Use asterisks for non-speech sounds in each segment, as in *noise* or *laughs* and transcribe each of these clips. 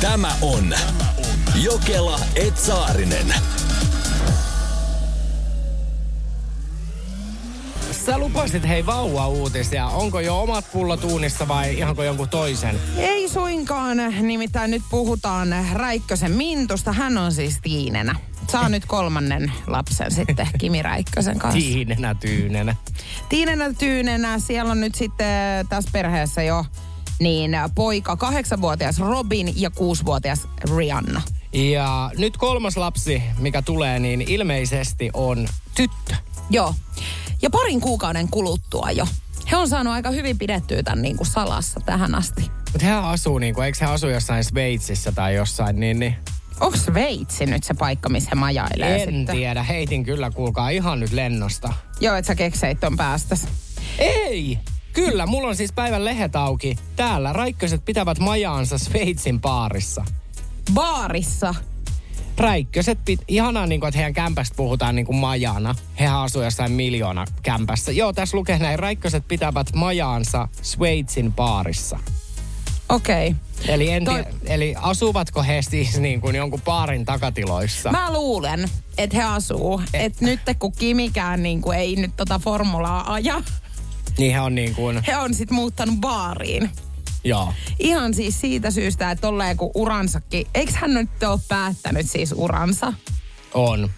Tämä on Jokela Etsaarinen. Sä lupasit hei vauva-uutisia. Onko jo omat pullot uunissa vai ihanko jonkun toisen? Ei suinkaan, nimittäin nyt puhutaan Räikkösen Mintusta. Hän on siis tiinenä. Saa nyt kolmannen lapsen sitten Kimi Räikkösen kanssa. Tiinenä tyynenä. Tiinenä tyynenä. Siellä on nyt sitten tässä perheessä jo niin poika, kahdeksanvuotias Robin ja kuusivuotias Rihanna. Ja nyt kolmas lapsi, mikä tulee, niin ilmeisesti on tyttö. Joo. Ja parin kuukauden kuluttua jo. He on saanut aika hyvin pidettyä tämän niin kuin salassa tähän asti. Mutta hän asuu niin kuin, eikö he asu jossain Sveitsissä tai jossain, niin, niin Onko Sveitsi nyt se paikka, missä he majailee en sitten? tiedä. Heitin kyllä, kuulkaa, ihan nyt lennosta. Joo, et sä kekseit ton päästäs. Ei! Kyllä, mulla on siis päivän lehet auki. Täällä Räikköset pitävät majaansa Sveitsin baarissa. Baarissa. Räikköset, pit, ihanaa niin kuin, että heidän kämpästä puhutaan niin kuin majana. Hehän asuu jossain miljoona kämpässä. Joo, tässä lukee näin, Räikköset pitävät majaansa Sveitsin baarissa. Okei. Okay. Eli, en Toi- eli asuvatko he siis niin kuin jonkun baarin takatiloissa? Mä luulen, että he asuu. Että nyt kun Kimikään niin kuin ei nyt tota formulaa aja, Niin he on niin kuin, he on sit muuttanut baariin. joo. Ihan siis siitä syystä, että tolleen kun uransakin, eikö hän nyt ole päättänyt siis uransa? On.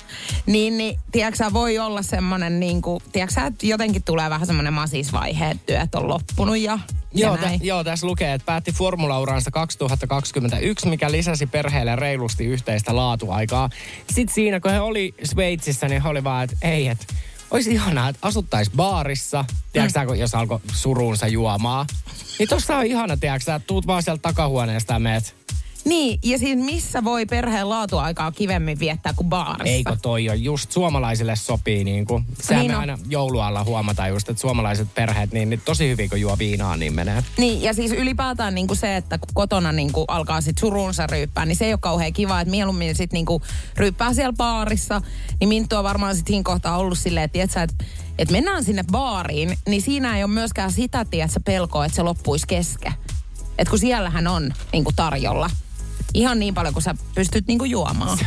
Niin, niin tiedätkö voi olla semmonen niin kuin, tiedätkö että jotenkin tulee vähän semmonen masisvaihe, että työt on loppunut ja, Joo, ja tä, joo, tässä lukee, että päätti formulauransa 2021, mikä lisäsi perheelle reilusti yhteistä laatuaikaa. Sitten siinä, kun he oli Sveitsissä, niin he oli vaan, että ei, että olisi ihanaa, että asuttais baarissa. Tiedätkö kun jos alkoi suruunsa juomaa? Niin tossa on ihana, tiedätkö tuut vaan sieltä takahuoneesta ja meet. Niin, ja siis missä voi perheen laatuaikaa kivemmin viettää kuin baarissa? Eikö toi on just suomalaisille sopii niin kuin. Sehän Niin me aina joulualla huomataan just, että suomalaiset perheet, niin, niin tosi hyvin kun juo viinaa, niin menee. Niin, ja siis ylipäätään niin kuin se, että kun kotona niin kuin alkaa sit surunsa ryyppää, niin se ei ole kauhean kiva, että mieluummin sit niin kuin ryyppää siellä baarissa. Niin Minttu on varmaan sit siinä kohtaa ollut silleen, että, tiedätkö, että, että mennään sinne baariin, niin siinä ei ole myöskään sitä, tiedätkö, pelkoa, että se loppuisi kesken. Että kun siellähän on niin kuin tarjolla ihan niin paljon, kuin sä pystyt niin kuin juomaan.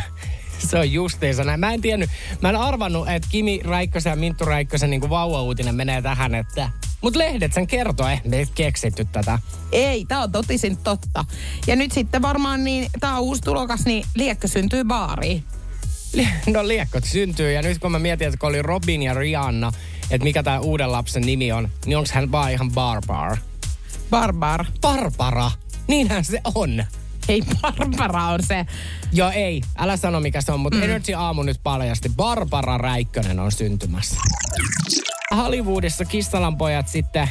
Se on justiinsa näin. Mä en tiennyt, mä en arvannut, että Kimi Räikkösen ja Minttu Räikkösen niin vauva-uutinen menee tähän, että... Mut lehdet sen kertoo, eh, me ei keksitty tätä. Ei, tämä on totisin totta. Ja nyt sitten varmaan niin, tämä on uusi tulokas, niin liekkö syntyy baariin. *laughs* No liekkot syntyy ja nyt kun mä mietin, että kun oli Robin ja Rihanna, että mikä tämä uuden lapsen nimi on, niin onko hän vaan ihan Barbar? Barbar. Barbara! Niinhän se on. Ei, Barbara on se. Joo ei, älä sano mikä se on, mutta mm. Energy Aamu nyt paljasti. Barbara Räikkönen on syntymässä. Hollywoodissa kissalan pojat sitten,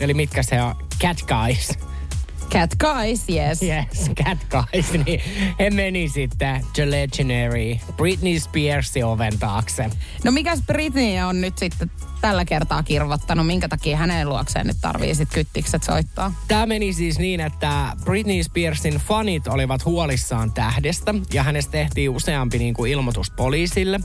eli mitkä se on, Cat Guys. Cat Guys, yes. Yes, Cat Guys, *laughs* niin he meni sitten The Legendary Britney Spearsin oven taakse. No mikäs Britney on nyt sitten tällä kertaa kirvottanut? Minkä takia hänen luokseen nyt tarvii sit kyttikset soittaa? Tämä meni siis niin, että Britney Spearsin fanit olivat huolissaan tähdestä ja hänestä tehtiin useampi niin kuin ilmoitus poliisille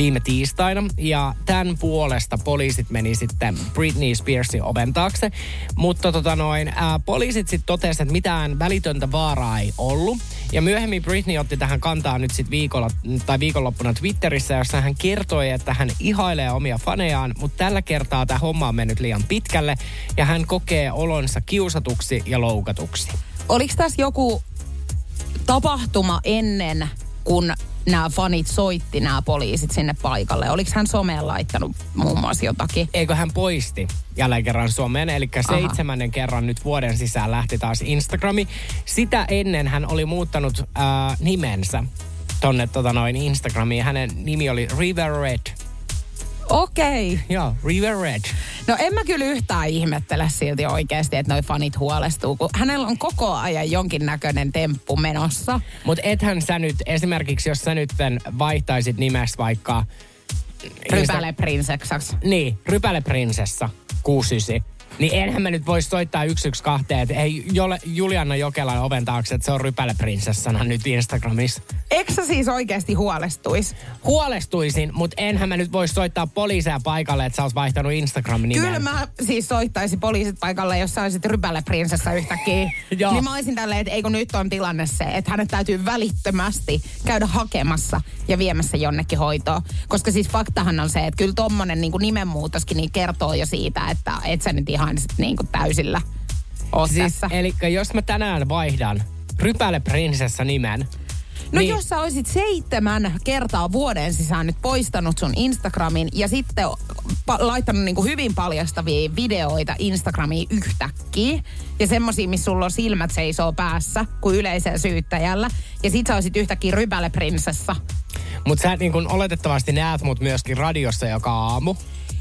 viime tiistaina. Ja tämän puolesta poliisit meni sitten Britney Spearsin oven taakse. Mutta tota noin, ää, poliisit sitten totesivat, että mitään välitöntä vaaraa ei ollut. Ja myöhemmin Britney otti tähän kantaa nyt sitten viikolla, tai viikonloppuna Twitterissä, jossa hän kertoi, että hän ihailee omia fanejaan, mutta tällä kertaa tämä homma on mennyt liian pitkälle ja hän kokee olonsa kiusatuksi ja loukatuksi. Oliko tässä joku tapahtuma ennen, kun nämä fanit soitti nämä poliisit sinne paikalle? Oliko hän someen laittanut muun muassa jotakin? Eikö hän poisti jälleen kerran Suomeen, eli seitsemännen kerran nyt vuoden sisään lähti taas Instagrami. Sitä ennen hän oli muuttanut äh, nimensä tonne tota noin Instagramiin. Hänen nimi oli River Red. Okei. Okay. Joo, River Red. No en mä kyllä yhtään ihmettele silti oikeasti, että noi fanit huolestuu, kun hänellä on koko ajan jonkinnäköinen temppu menossa. Mutta ethän sä nyt, esimerkiksi jos sä nyt vaihtaisit nimestä vaikka... Rypäle prinsessaksi. Niin, Rypäle prinsessa 69. Niin enhän mä nyt voi soittaa 112, että ei Jole, Juliana Jokelan oven taakse, että se on rypäleprinsessana nyt Instagramissa. Eikö sä siis oikeasti huolestuis? Huolestuisin, mutta enhän mä nyt voi soittaa poliiseja paikalle, että sä oot vaihtanut Instagramin nimen. Kyllä mä siis soittaisin poliisit paikalle, jos sä olisit rypäleprinsessa yhtäkkiä. *laughs* Joo. niin mä olisin tälleen, että eikö nyt on tilanne se, että hänet täytyy välittömästi käydä hakemassa ja viemässä jonnekin hoitoon. Koska siis faktahan on se, että kyllä tommonen niin nimenmuutoskin niin kertoo jo siitä, että et sä nyt ihan sit niin kuin täysillä oot Siis, tässä. eli jos mä tänään vaihdan rypäleprinsessa nimen, No niin- jos sä olisit seitsemän kertaa vuoden sisään nyt poistanut sun Instagramin ja sitten pa- laittanut niinku hyvin paljastavia videoita Instagramiin yhtäkkiä ja semmosia, missä sulla on silmät seisoo päässä kuin yleisellä syyttäjällä ja sit sä olisit yhtäkkiä rypäleprinsessa. mutta sä niin kun oletettavasti näet mut myöskin radiossa joka aamu.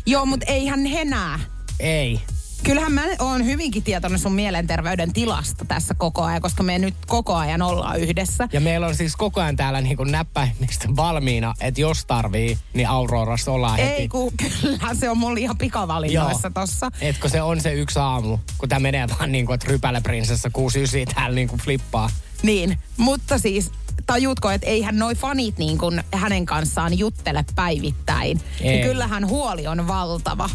Joo, mutta eihän he näe. Ei. Kyllähän mä oon hyvinkin tietoinen sun mielenterveyden tilasta tässä koko ajan, koska me nyt koko ajan ollaan yhdessä. Ja meillä on siis koko ajan täällä niin kuin näppäimistä valmiina, että jos tarvii, niin Aurorassa ollaan heti. Ei, kun kyllä se on mulla ihan pikavalinnoissa tossa. Etkö se on se yksi aamu, kun tämä menee vaan niin kuin, että rypäleprinsessa 69 täällä niin kuin flippaa. Niin, mutta siis tajutko, että eihän noi fanit niin kuin hänen kanssaan juttele päivittäin. Ei. Niin kyllähän huoli on valtava.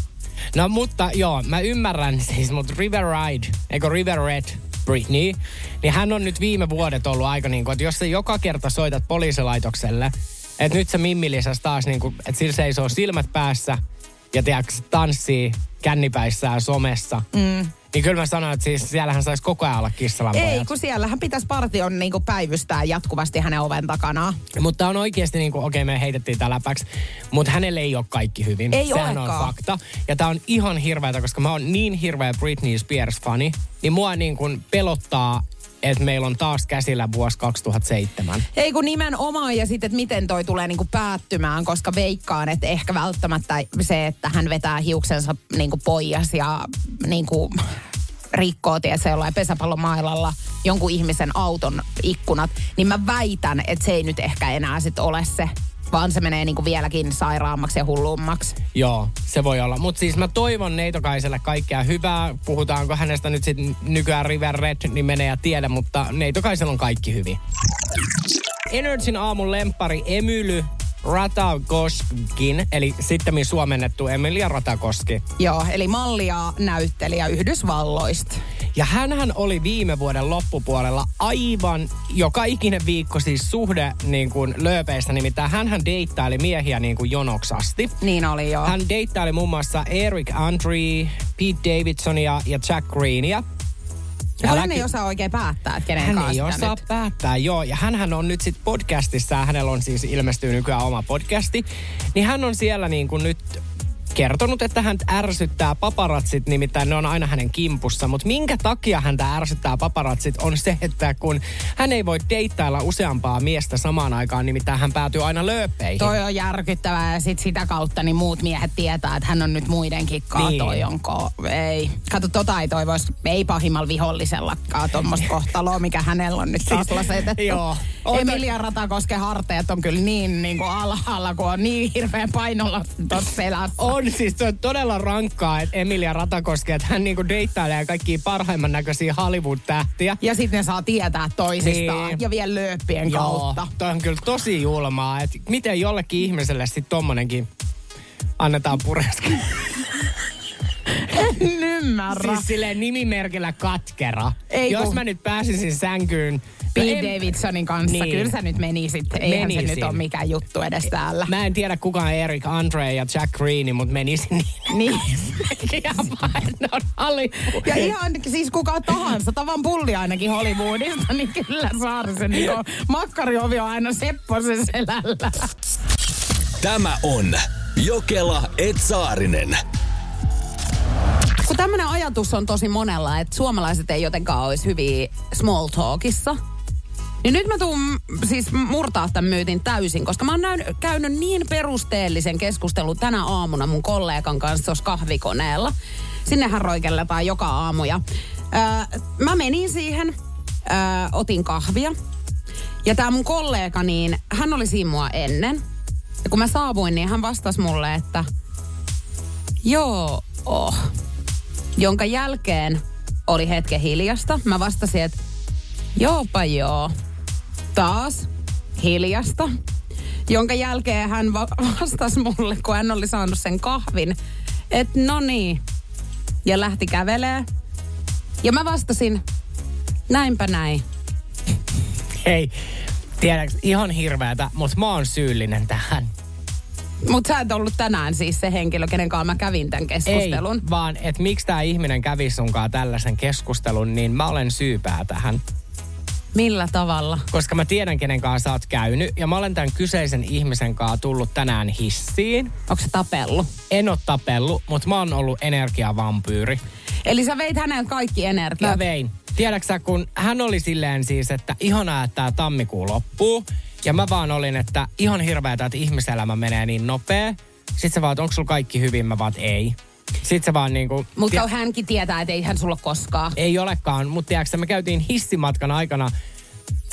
No mutta joo, mä ymmärrän siis, mutta River Ride, eikö River Red Britney, niin hän on nyt viime vuodet ollut aika niin kuin, että jos sä joka kerta soitat poliisilaitokselle, että nyt se mimmilisas taas niin kuin, että sillä seisoo silmät päässä ja tiedätkö, tanssii kännipäissään somessa, mm. Niin kyllä mä sanon, että siis siellähän saisi koko ajan olla kissalanpojat. Ei, kun siellähän pitäisi partion niin kuin päivystää jatkuvasti hänen oven takana. Mutta on oikeasti niin kuin, okei okay, me heitettiin tää läpäksi, mutta hänelle ei ole kaikki hyvin. Ei Sehän olekaan. on fakta. Ja tää on ihan hirveätä, koska mä oon niin hirveä Britney Spears-fani, niin mua niin kuin pelottaa, että meillä on taas käsillä vuosi 2007. Ei kun nimenomaan ja sitten, että miten toi tulee niinku päättymään, koska veikkaan, että ehkä välttämättä se, että hän vetää hiuksensa niinku pois ja niinku rikkoo, tiedätkö, jollain pesäpallomailalla jonkun ihmisen auton ikkunat, niin mä väitän, että se ei nyt ehkä enää sit ole se, vaan se menee niinku vieläkin sairaammaksi ja hullummaksi. Joo, se voi olla. Mutta siis mä toivon Neitokaiselle kaikkea hyvää. Puhutaanko hänestä nyt sitten nykyään River Red, niin menee ja tiedä, mutta Neitokaisella on kaikki hyvin. Energyn aamun lempari Emily Ratakoskin, eli sitten suomennettu Emilia Ratakoski. Joo, eli malli ja näyttelijä Yhdysvalloista. Ja hänhän oli viime vuoden loppupuolella aivan joka ikinen viikko siis suhde niin kuin lööpeistä, nimittäin hänhän deittaili miehiä niin kuin jonoksasti. Niin oli joo. Hän deittaili muun muassa Eric Andre, Pete Davidsonia ja Jack Greenia. Ja hän ei osaa oikein päättää, että kenen hän kanssa ei osaa nyt. päättää, joo. Ja hänhän on nyt sit podcastissa, hänellä on siis ilmestynyt nykyään oma podcasti, niin hän on siellä niin kuin nyt kertonut, että hän ärsyttää paparatsit, nimittäin ne on aina hänen kimpussa. Mutta minkä takia häntä ärsyttää paparatsit on se, että kun hän ei voi deittailla useampaa miestä samaan aikaan, nimittäin hän päätyy aina lööpeihin. Toi on järkyttävää ja sit sitä kautta niin muut miehet tietää, että hän on nyt muidenkin kaa. Niin. Toi onko, ei. Kato, tota ei toivois, ei pahimmalla vihollisellakaan tuommoista kohtaloa, mikä hänellä on nyt taas lasetettu. joo. On- Emilia Ratakosken harteet on kyllä niin, niin kuin alhaalla, kun on niin hirveän painolla tuossa selässä. On *laughs* siis, se on todella rankkaa, että Emilia Ratakoski, että hän niinku deittailee kaikkia parhaimman näköisiä Hollywood-tähtiä. Ja sitten ne saa tietää toisistaan Niin. ja vielä lööppien kautta. toi on kyllä tosi julmaa, että miten jollekin ihmiselle sitten tommonenkin annetaan pureska. *laughs* En ymmärrä. siis silleen nimimerkillä katkera. Ei Jos kun- mä nyt pääsisin sänkyyn... Pete en- Davidsonin kanssa, Niin. niin. kyllä sä nyt menisit. Eihän se Menisin. nyt ole mikään juttu edes täällä. Mä en tiedä kuka on Eric Andre ja Jack Greeni, mutta menisin Niin. *laughs* Hollywood. Ja ihan siis kuka tahansa, tavan pulli ainakin Hollywoodista, niin kyllä saa sen niin makkariovi on aina Sepposen selällä. Tämä on Jokela Etsaarinen. Kun tämmöinen ajatus on tosi monella, että suomalaiset ei jotenkaan olisi hyviä small talkissa, niin nyt mä tuun siis murtaa tämän myytin täysin, koska mä oon näyn, käynyt niin perusteellisen keskustelun tänä aamuna mun kollegan kanssa tuossa kahvikoneella. Sinnehän roikelletaan joka aamu ja öö, mä menin siihen, öö, otin kahvia. Ja tämä mun kollega, niin hän oli siinä mua ennen. Ja kun mä saavuin, niin hän vastasi mulle, että joo, oh. jonka jälkeen oli hetken hiljasta. Mä vastasin, että joopa joo. Taas hiljasta. Jonka jälkeen hän va- vastasi mulle, kun hän oli saanut sen kahvin, että no niin. Ja lähti kävelee. Ja mä vastasin, näinpä näin. Hei, tiedäks, ihan hirveätä, mutta mä oon syyllinen tähän. Mutta sä et ollut tänään siis se henkilö, kenen kanssa mä kävin tämän keskustelun. Ei, vaan että miksi tämä ihminen kävi sunkaan tällaisen keskustelun, niin mä olen syypää tähän. Millä tavalla? Koska mä tiedän, kenen kanssa sä oot käynyt. Ja mä olen tämän kyseisen ihmisen kanssa tullut tänään hissiin. Onko se tapellut? En oo tapellut, mutta mä oon ollut energiavampyyri. Eli sä veit häneltä kaikki energiat? Mä vein. Tiedäksä, kun hän oli silleen siis, että ihanaa, että tämä tammikuu loppuu. Ja mä vaan olin, että ihan hirveätä, että ihmiselämä menee niin nopea. Sitten se vaan, että onko sulla kaikki hyvin? Mä vaan, että ei. Sitten se vaan niinku... Mutta tie- hänkin tietää, että ei hän sulla koskaan. ei olekaan, mutta tiedätkö, me käytiin hissimatkan aikana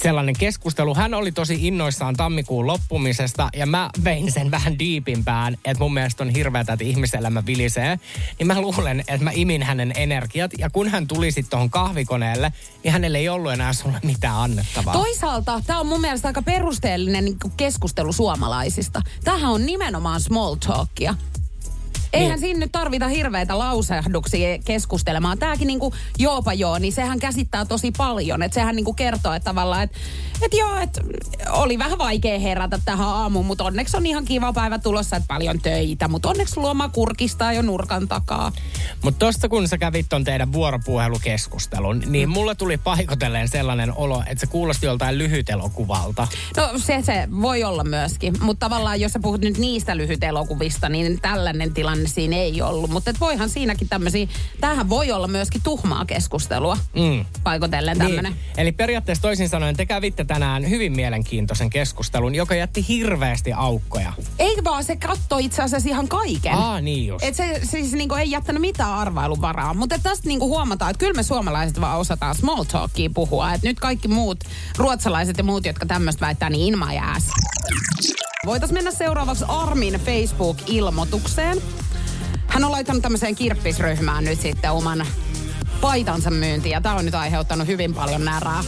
sellainen keskustelu. Hän oli tosi innoissaan tammikuun loppumisesta ja mä vein sen vähän diipimpään, että mun mielestä on hirveätä, että ihmiselämä vilisee. Niin mä luulen, että mä imin hänen energiat ja kun hän tuli sitten tuohon kahvikoneelle, niin hänelle ei ollut enää sulle mitään annettavaa. Toisaalta tämä on mun mielestä aika perusteellinen niin keskustelu suomalaisista. Tämähän on nimenomaan small talkia. Eihän Niin. siinä nyt tarvita hirveitä lausahduksia keskustelemaan. Tämäkin niinku joopa joo, niin sehän käsittää tosi paljon. Että sehän niinku kertoo, että tavallaan, että et joo, että oli vähän vaikea herätä tähän aamuun, mutta onneksi on ihan kiva päivä tulossa, että paljon töitä. Mutta onneksi luoma kurkistaa jo nurkan takaa. Mutta tosta kun sä kävit ton teidän vuoropuhelukeskustelun, niin mulle tuli paikotelleen sellainen olo, että se kuulosti joltain lyhytelokuvalta. No se, se voi olla myöskin, mutta tavallaan jos sä puhut nyt niistä lyhytelokuvista, niin tällainen tilanne siinä ei ollut. Mutta voihan siinäkin tämmöisiä, tämähän voi olla myöskin tuhmaa keskustelua, Mm. paikotellen tämmöinen. Niin. Eli periaatteessa toisin sanoen te kävitte tänään hyvin mielenkiintoisen keskustelun, joka jätti hirveästi aukkoja. Ei vaan se katsoi itse asiassa ihan kaiken. Aa, niin just. Et se siis niinku ei jättänyt mitään arvailun varaa. Mutta tästä niinku huomataan, että kyllä me suomalaiset vaan osataan small talkia puhua. Et nyt kaikki muut, ruotsalaiset ja muut, jotka tämmöistä väittää, niin in my ass. Voitaisiin mennä seuraavaksi Armin Facebook-ilmoitukseen. Hän on laittanut tämmöiseen kirppisryhmään nyt sitten oman paitansa myyntiin. Ja tämä on nyt aiheuttanut hyvin paljon närää.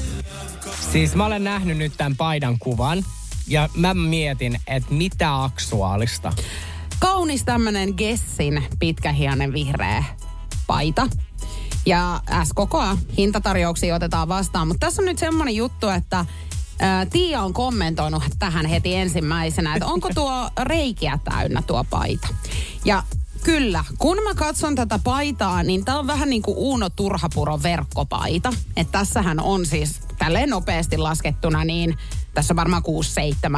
Siis mä olen nähnyt nyt tämän paidan kuvan ja mä mietin, että mitä aksuaalista. kaunis tämmönen Gessin pitkähianen vihreä paita. Ja S-kokoa hintatarjouksia otetaan vastaan. Mutta tässä on nyt semmoinen juttu, että ää, Tiia on kommentoinut tähän heti ensimmäisenä, että onko tuo reikiä täynnä tuo paita. Ja Kyllä. Kun mä katson tätä paitaa, niin tää on vähän niin kuin Uuno Turhapuron verkkopaita. Että tässähän on siis tälleen nopeasti laskettuna, niin tässä on varmaan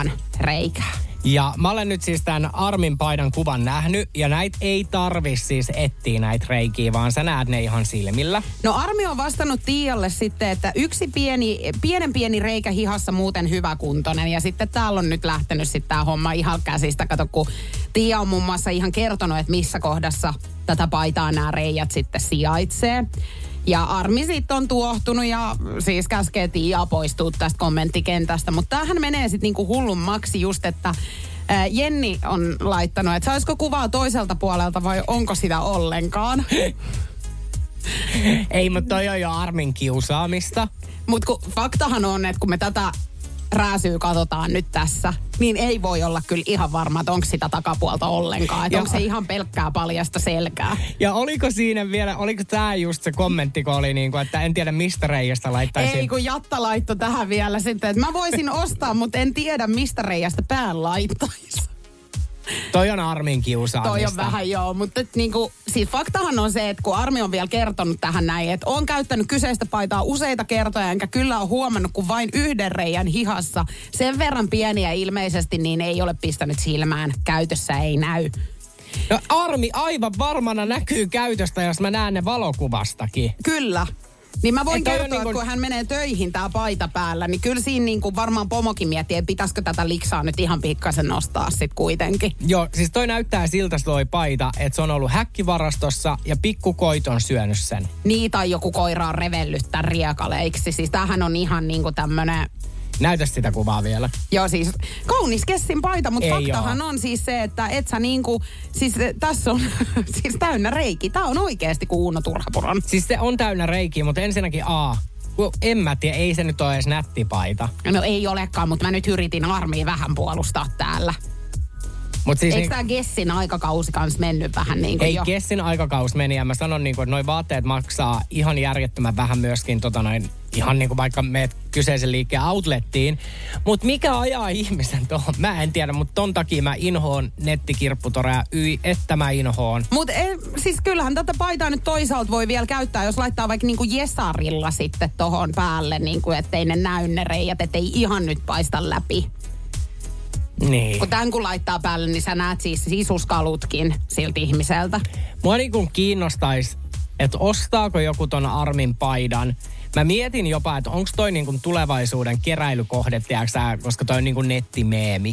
6-7 reikää. Ja mä olen nyt siis tämän Armin paidan kuvan nähnyt ja näitä ei tarvi siis etsiä näitä reikiä, vaan sä näet ne ihan silmillä. No Armi on vastannut Tialle sitten, että yksi pieni, pienen pieni reikä hihassa muuten hyväkuntoinen. Ja sitten täällä on nyt lähtenyt sitten tämä homma ihan käsistä. Kato, kun Tia on muun muassa ihan kertonut, että missä kohdassa tätä paitaa nämä reijät sitten sijaitsee. Ja Armi sitten on tuohtunut ja siis käskee Tiaa poistua tästä kommenttikentästä. Mutta tämähän menee sitten niinku hullummaksi just, että Jenni on laittanut, että saisiko kuvaa toiselta puolelta vai onko sitä ollenkaan. Ei, mutta toi on jo Armin kiusaamista. Mutta faktahan on, että kun me tätä rääsyä katsotaan nyt tässä, niin ei voi olla kyllä ihan varma, että onko sitä takapuolta ollenkaan. Että onko se ihan pelkkää paljasta selkää. Ja oliko siinä vielä, oliko tämä just se kommentti, kun oli niin kuin, että en tiedä mistä reiästä laittaisin. Ei kun Jatta laittoi tähän vielä sitten, että mä voisin ostaa, mutta en tiedä mistä reiästä pään laittaisi. Toi on Armin kiusaamista. Toi on vähän joo, mutta et niinku, siis faktahan on se, että kun Armi on vielä kertonut tähän näin, että on käyttänyt kyseistä paitaa useita kertoja, enkä kyllä ole huomannut kuin vain yhden reijän hihassa. Sen verran pieniä ilmeisesti, niin ei ole pistänyt silmään. Käytössä ei näy. No Armi aivan varmana näkyy käytöstä, jos mä näen ne valokuvastakin. Kyllä. Niin mä voin kertoa, niinku- että kun hän menee töihin tää paita päällä, niin kyllä siinä niinku varmaan pomokin miettii, että pitäisikö tätä liksaa nyt ihan pikkasen nostaa sit kuitenkin. Joo, siis toi näyttää siltä toi paita, että se on ollut häkkivarastossa ja pikkukoit on syönyt sen. Niin tai joku koira on revellyt tän riekaleiksi. Siis tämähän on ihan niinku tämmönen Näytä sitä kuvaa vielä. Joo, siis kaunis kessin paita, mutta Ei faktahan on siis se, että et sä niinku, siis tässä on *laughs* siis täynnä reiki. Tää on oikeasti kuin Uuno Turhapuron. Siis se on täynnä reikiä, mutta ensinnäkin A. kun En mä tiedä, ei se nyt ole edes nätti paita. No ei olekaan, mutta mä nyt yritin armiin vähän puolustaa täällä. Mut siis Eikö niin, tää Gessin aikakausi kans mennyt vähän niin kuin ei jo? Kessin aikakaus meni ja mä sanon niin kuin, että noi vaatteet maksaa ihan järjettömän vähän myöskin tota noin, ihan niin kuin vaikka meet kyseisen liikkeen outlettiin. Mutta mikä ajaa ihmisen tuohon? Mä en tiedä, mutta ton takia mä inhoon nettikirpputoreja yi, että mä inhoon. Mutta siis kyllähän tätä paitaa nyt toisaalta voi vielä käyttää, jos laittaa vaikka niinku Jesarilla sitten tohon päälle, niinku, ettei ne näy ne reijät, ettei ihan nyt paista läpi. Niin. Kun tämän kun laittaa päälle, niin sä näet siis sisuskalutkin siltä ihmiseltä. Mua niin kuin kiinnostaisi, että ostaako joku ton Armin paidan. Mä mietin jopa, että onko toi niin kuin tulevaisuuden keräilykohde, tiedätkö koska toi on niin kuin nettimeemi.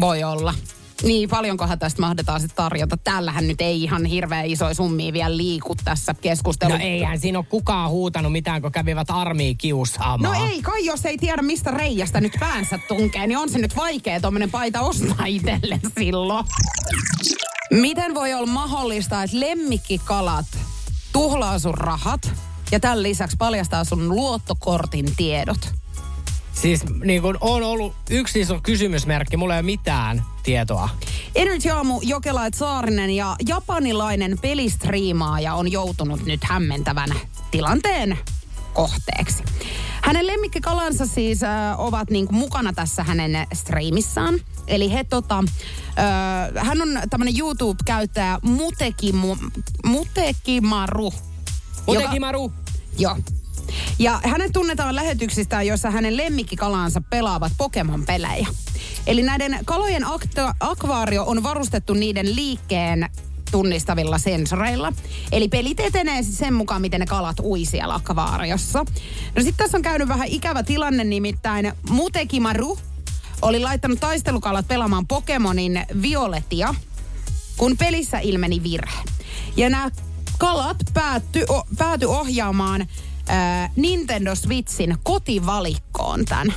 Voi olla. Niin, paljonkohan tästä mahdetaan sitten tarjota. Täällähän nyt ei ihan hirveän isoja summia vielä liiku tässä No keskustelussa. eihän siinä ole kukaan huutanut mitään, kun kävivät armiin kiusaamaan. No ei, kai jos ei tiedä mistä reijästä nyt päänsä tunkee, niin on se nyt vaikea tuommoinen paita ostaa itselle silloin. Miten voi olla mahdollista, että lemmikkikalat tuhlaa sun rahat ja tämän lisäksi paljastaa sun luottokortin tiedot? Siis niin kuin on ollut yksi iso kysymysmerkki, mulla ei ole mitään tietoa. Energy Aamu, Jokelait Saarinen ja japanilainen pelistriimaaja on joutunut nyt hämmentävän tilanteen kohteeksi. Hänen lemmikkikalansa siis äh, ovat niinku mukana tässä hänen striimissaan. Eli he tota, äh, hän on tämmönen YouTube-käyttäjä Mutekimu, Mutekimaru. Mutekimaru. Joo. Ja hänet tunnetaan lähetyksistään, joissa hänen lemmikkikalansa pelaavat Pokemon-pelejä. Eli näiden kalojen akta- akvaario on varustettu niiden liikkeen tunnistavilla sensoreilla. Eli pelit etenee siis sen mukaan, miten ne kalat ui siellä akvaariossa. No sitten tässä on käynyt vähän ikävä tilanne, nimittäin Mutekimaru oli laittanut taistelukalat pelaamaan Pokemonin Violetia, kun pelissä ilmeni virhe. Ja nämä kalat päätty, o, pääty ohjaamaan ää, Nintendo Switchin kotivalikkoon tämän.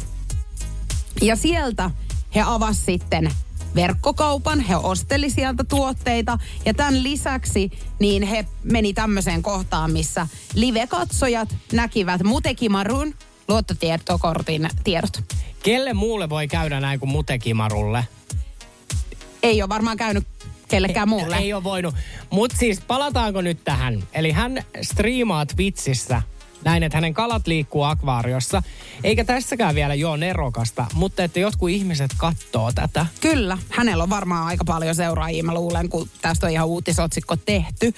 Ja sieltä he avas sitten verkkokaupan, he osteli sieltä tuotteita ja tämän lisäksi niin he meni tämmöiseen kohtaan, missä live-katsojat näkivät Mutekimarun luottotietokortin tiedot. Kelle muulle voi käydä näin kuin Mutekimarulle? Ei ole varmaan käynyt kellekään muulle. Ei ole voinut. Mutta siis palataanko nyt tähän? Eli hän striimaa Twitchissä näin, että hänen kalat liikkuu akvaariossa. Eikä tässäkään vielä joo nerokasta, mutta että jotkut ihmiset katsoo tätä. Kyllä, hänellä on varmaan aika paljon seuraajia, mä luulen, kun tästä on ihan uutisotsikko tehty.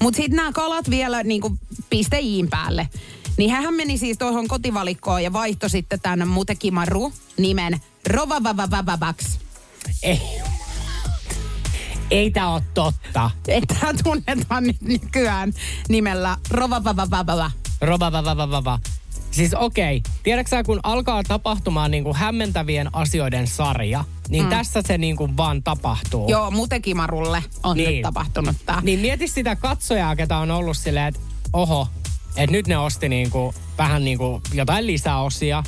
Mutta sitten nämä kalat vielä niin kuin piste iin päälle. Niin hän meni siis tuohon kotivalikkoon ja vaihtoi sitten tämän Mutekimaru nimen Rovavavavavaks. Ei. Ei tää ole totta. Että tunnetaan nyt nykyään nimellä Rovavavavavava. Roba, va, va, va, va, va. Siis okei, okay. tiedätkö sä, kun alkaa tapahtumaan niin kuin hämmentävien asioiden sarja, niin mm. tässä se niin kuin vaan tapahtuu. Joo, Mutekimarulle on Niin. nyt tapahtunut tämä. Niin mieti sitä katsojaa, ketä on ollut silleen, että oho, että nyt ne osti niin kuin, vähän niin kuin jotain lisäosia.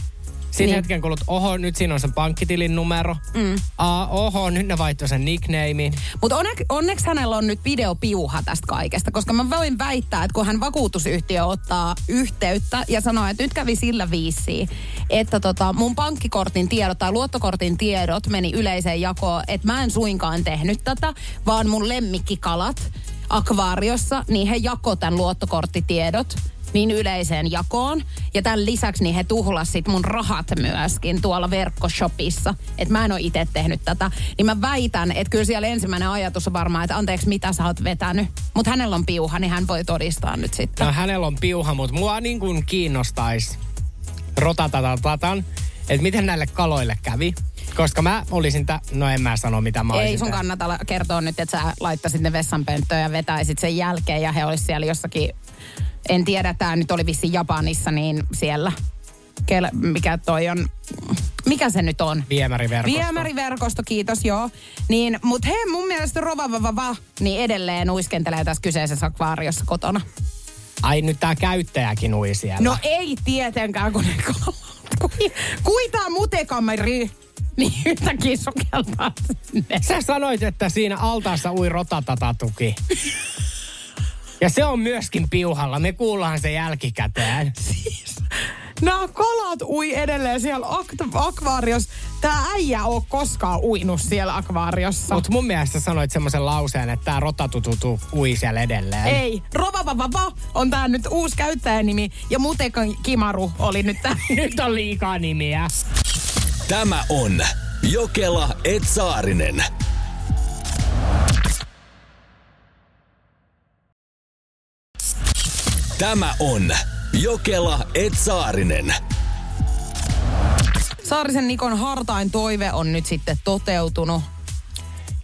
Sitten Niin. niin. hetken kulut, oho, nyt siinä on se pankkitilin numero. Mm. Aa, oho, nyt ne vaihtoi sen nicknamein. Mutta onneksi, onneksi hänellä on nyt videopiuha tästä kaikesta, koska mä voin väittää, että kun hän vakuutusyhtiö ottaa yhteyttä ja sanoo, että nyt kävi sillä viisi, että tota, mun pankkikortin tiedot tai luottokortin tiedot meni yleiseen jakoon, että mä en suinkaan tehnyt tätä, vaan mun lemmikkikalat akvaariossa, niin he jako tämän luottokorttitiedot niin yleiseen jakoon. Ja tämän lisäksi niin he tuhlas sit mun rahat myöskin tuolla verkkoshopissa. Että mä en ole itse tehnyt tätä. Niin mä väitän, että kyllä siellä ensimmäinen ajatus on varmaan, että anteeksi mitä sä oot vetänyt. Mutta hänellä on piuha, niin hän voi todistaa nyt sitten. No hänellä on piuha, mutta mua niin kuin kiinnostaisi rotatatatan, että miten näille kaloille kävi. Koska mä olisin, tä- no en mä sano mitä mä Ei olisin sun tehnyt. kannata kertoa nyt, että sä laittaisit ne vessanpönttöön ja vetäisit sen jälkeen ja he olisi siellä jossakin, en tiedä, tämä nyt oli vissiin Japanissa, niin siellä, kel, mikä toi on, mikä se nyt on? Viemäriverkosto. Viemäriverkosto, kiitos, joo. Niin, mutta he mun mielestä rovavavava, niin edelleen uiskentelee tässä kyseisessä akvaariossa kotona. Ai nyt tää käyttäjäkin ui siellä. No ei tietenkään, kun ne kalat, kun kui, kui tää mutekameri, niin yhtäkkiä sukeltaa sinne. Sä sanoit, että siinä altaassa ui rotatatatuki. Ja se on myöskin piuhalla. Me kuullaan se jälkikäteen. Siis, nämä kalat ui edelleen siellä ak- akvaariossa. Tää äijä on koskaan uinut siellä akvaariossa. Mutta mun mielestä sanoit semmoisen lauseen, että tää rotatututu ui siellä edelleen. Ei, Rovavavava on tää nyt uusi käyttäjänimi ja Mutekan Kimaru oli nyt tää. *laughs* Nyt on liikaa nimiä. Tämä on Jokela Etsaarinen. Tämä on Jokela Etsaarinen. Saarisen Nikon hartain toive on nyt sitten toteutunut.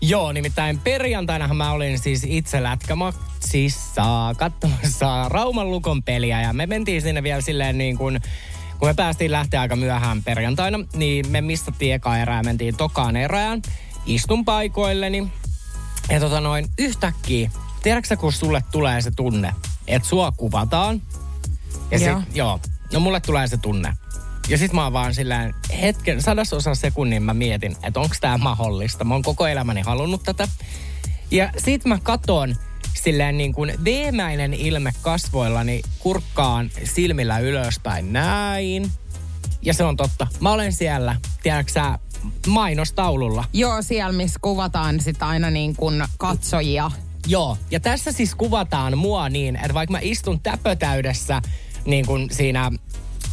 Joo, nimittäin perjantainahan mä olin siis itse lätkämatsissa katsomassa Rauman Lukon peliä ja me mentiin sinne vielä silleen niin kuin kun me päästiin lähteä aika myöhään perjantaina, niin me mistattiin eka erää mentiin tokaan erään. Istun paikoilleni ja tota noin yhtäkkiä, tiedätkö kun sulle tulee se tunne, että sua kuvataan? Ja Joo. sit, joo, no mulle tulee se tunne. Ja sit mä oon vaan silleen, hetken, sadasosa sekunnin mä mietin, että onko tää mahdollista. Mä oon koko elämäni halunnut tätä. Ja sit mä katon silleen niin kuin veemäinen ilme kasvoillani kurkkaan silmillä ylöspäin näin. Ja se on totta. Mä olen siellä, tiedätkö mainostaululla. Joo, siellä missä kuvataan sit aina niin kuin katsojia. Joo, ja tässä siis kuvataan mua niin, että vaikka mä istun täpötäydessä niin kuin siinä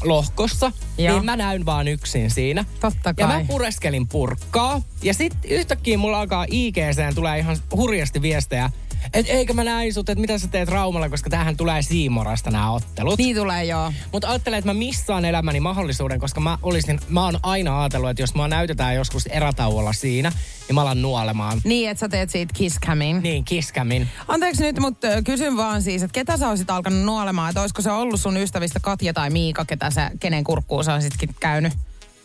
lohkossa, Joo. niin mä näyn vaan yksin siinä. Totta Ja kai. mä pureskelin purkkaa. Ja sitten yhtäkkiä mulla alkaa IGCen tulee ihan hurjasti viestejä, että eikö mä näin sut, että mitä sä teet Raumalla, koska tähän tulee Siimorasta nämä ottelut. Niin tulee joo. Mutta ajattelen, että mä missaan elämäni mahdollisuuden, koska mä olisin, mä oon aina ajatellut, että jos mä näytetään joskus erätauolla siinä, niin mä alan nuolemaan. Niin, että sä teet siitä kisscamin. Niin, kiskämin. Anteeksi nyt, mutta kysyn vaan siis, että ketä sä olisit alkanut nuolemaan? Että olisiko se ollut sun ystävistä Katja tai Miika, ketä sä, kenen kurkkuun sä olisitkin käynyt?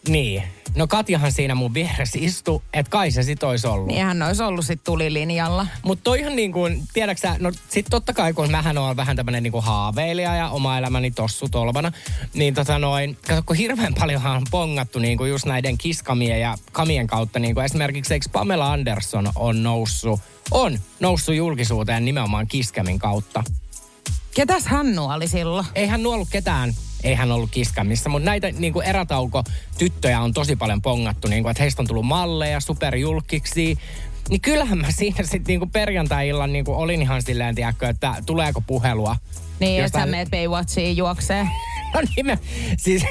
Niin. No Katjahan siinä mun vieressä istui, että kai se sit olisi ollut. Niin hän olisi ollut sit tulilinjalla. Mutta toihan niin kuin, tiedäksä, no sit totta kai kun mähän on vähän tämmönen niin kuin haaveilija ja oma elämäni tossu tolvana, niin tota noin, kato kun hirveän paljonhan on pongattu niin kuin just näiden kiskamien ja kamien kautta, niin kuin esimerkiksi eikö Pamela Anderson on noussut, on noussut julkisuuteen nimenomaan kiskämin kautta. Ketäs hän nuoli silloin? Ei hän nuollut ketään, ei hän ollut kiskamissa, mutta näitä niin kuin erätauko tyttöjä on tosi paljon pongattu, niin kuin, että heistä on tullut malleja, superjulkiksi. Niin kyllähän mä siinä sitten niin kuin perjantai-illan niin kuin olin ihan silleen, tiedätkö, että tuleeko puhelua. Niin, Jostain- sä meet Baywatchiin juoksee. *laughs* No niin, mä, siis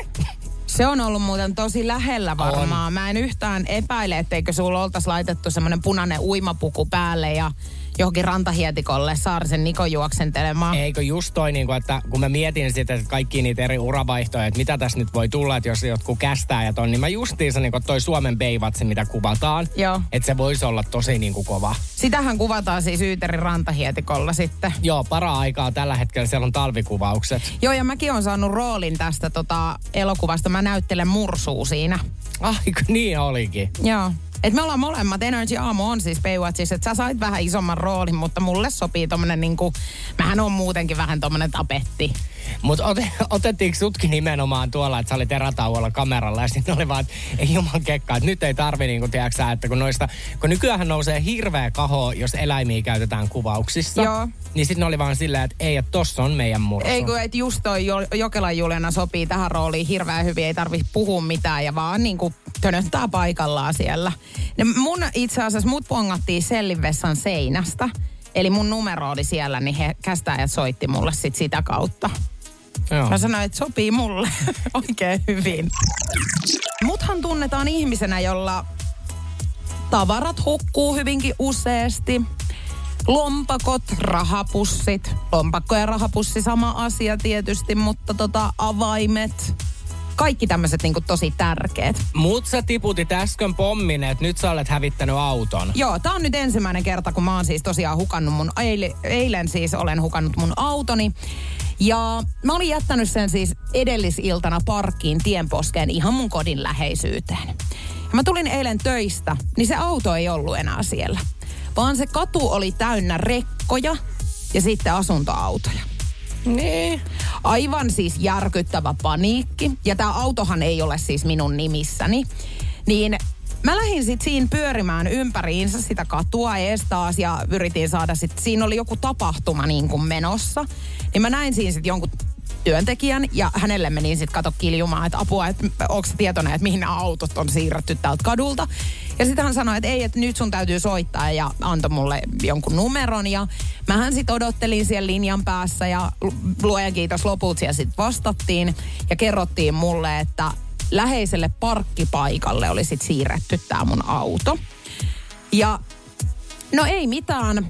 Se on ollut muuten tosi lähellä varmaan. Mä en yhtään epäile, etteikö sulla oltaisi laitettu semmoinen punainen uimapuku päälle ja johonkin rantahietikolle Saarisen Niko juoksentelemaan. eikö just toi, niin kuin, että kun mä mietin sitä, että kaikki niitä eri uravaihtoja, että mitä tässä nyt voi tulla, että jos jotkut kästäjät on, niin mä justiinsa niin kuin toi Suomen Bayvatsi, mitä kuvataan, Joo. että se voisi olla tosi niin kuin kova. Sitähän kuvataan siis Yyterin rantahietikolla sitten. Joo, para-aikaa tällä hetkellä siellä on talvikuvaukset. Joo, ja mäkin on saanut roolin tästä tota, elokuvasta. Mä näyttelen mursuu siinä. Ai, niin olikin. Joo. Et me ollaan molemmat. Energy Aamu on siis Baywatchissa. Että sä sait vähän isomman roolin, mutta mulle sopii tommonen niinku... Mähän on muutenkin vähän tommonen tapetti. Mutta ot, otettiinko sutkin nimenomaan tuolla, että sä olit erätauolla kameralla ja sitten oli vaan, että ei juman kekka, että nyt ei tarvi niinku, tiedätkö sä, että kun noista, kun nykyään nousee hirveä kaho, jos eläimiä käytetään kuvauksissa. Joo. Niin sitten oli vaan silleen, että ei, että tossa on meidän mursu. Ei kun, että just toi Jo- Jokelan Juliana sopii tähän rooliin hirveän hyvin. Ei tarvi puhua mitään ja vaan niinku tönöttää paikallaan siellä. Ne mun itse asiassa mut pongattiin Sellinvessan seinästä. Eli mun numero oli siellä, niin he kästäjät soitti mulle sit sitä kautta. Joo. Mä sanoin, että sopii mulle *laughs* oikein hyvin. Muthan tunnetaan ihmisenä, jolla tavarat hukkuu hyvinkin useasti. Lompakot, rahapussit. Lompakko ja rahapussi sama asia tietysti, mutta tota, avaimet. Kaikki tämmöiset niinku tosi tärkeät. Mut sä tiputit äsken pommin, että nyt sä olet hävittänyt auton. Joo, tää on nyt ensimmäinen kerta, kun mä oon siis tosiaan hukannut mun, eile, eilen siis olen hukannut mun autoni. Ja mä olin jättänyt sen siis edellisiltana parkkiin tienposkeen ihan mun kodin läheisyyteen. Ja mä tulin eilen töistä, niin se auto ei ollut enää siellä. Vaan se katu oli täynnä rekkoja ja sitten asuntoautoja. Niin. Aivan siis järkyttävä paniikki. Ja tämä autohan ei ole siis minun nimissäni. Niin Mä lähdin sitten siinä pyörimään ympäriinsä sitä katua ees taas ja yritin saada sitten, siinä oli joku tapahtuma niin kuin menossa. Niin mä näin siinä sitten jonkun työntekijän ja hänelle meni sitten kato kiljumaan, että apua, että onko tietoinen, että mihin nämä autot on siirretty täältä kadulta. Ja sitten hän sanoi, että ei, että nyt sun täytyy soittaa ja antoi mulle jonkun numeron. Ja mähän sitten odottelin siellä linjan päässä ja luojan kiitos loput ja sitten vastattiin ja kerrottiin mulle, että läheiselle parkkipaikalle oli sitten siirretty tämä mun auto. Ja no ei mitään.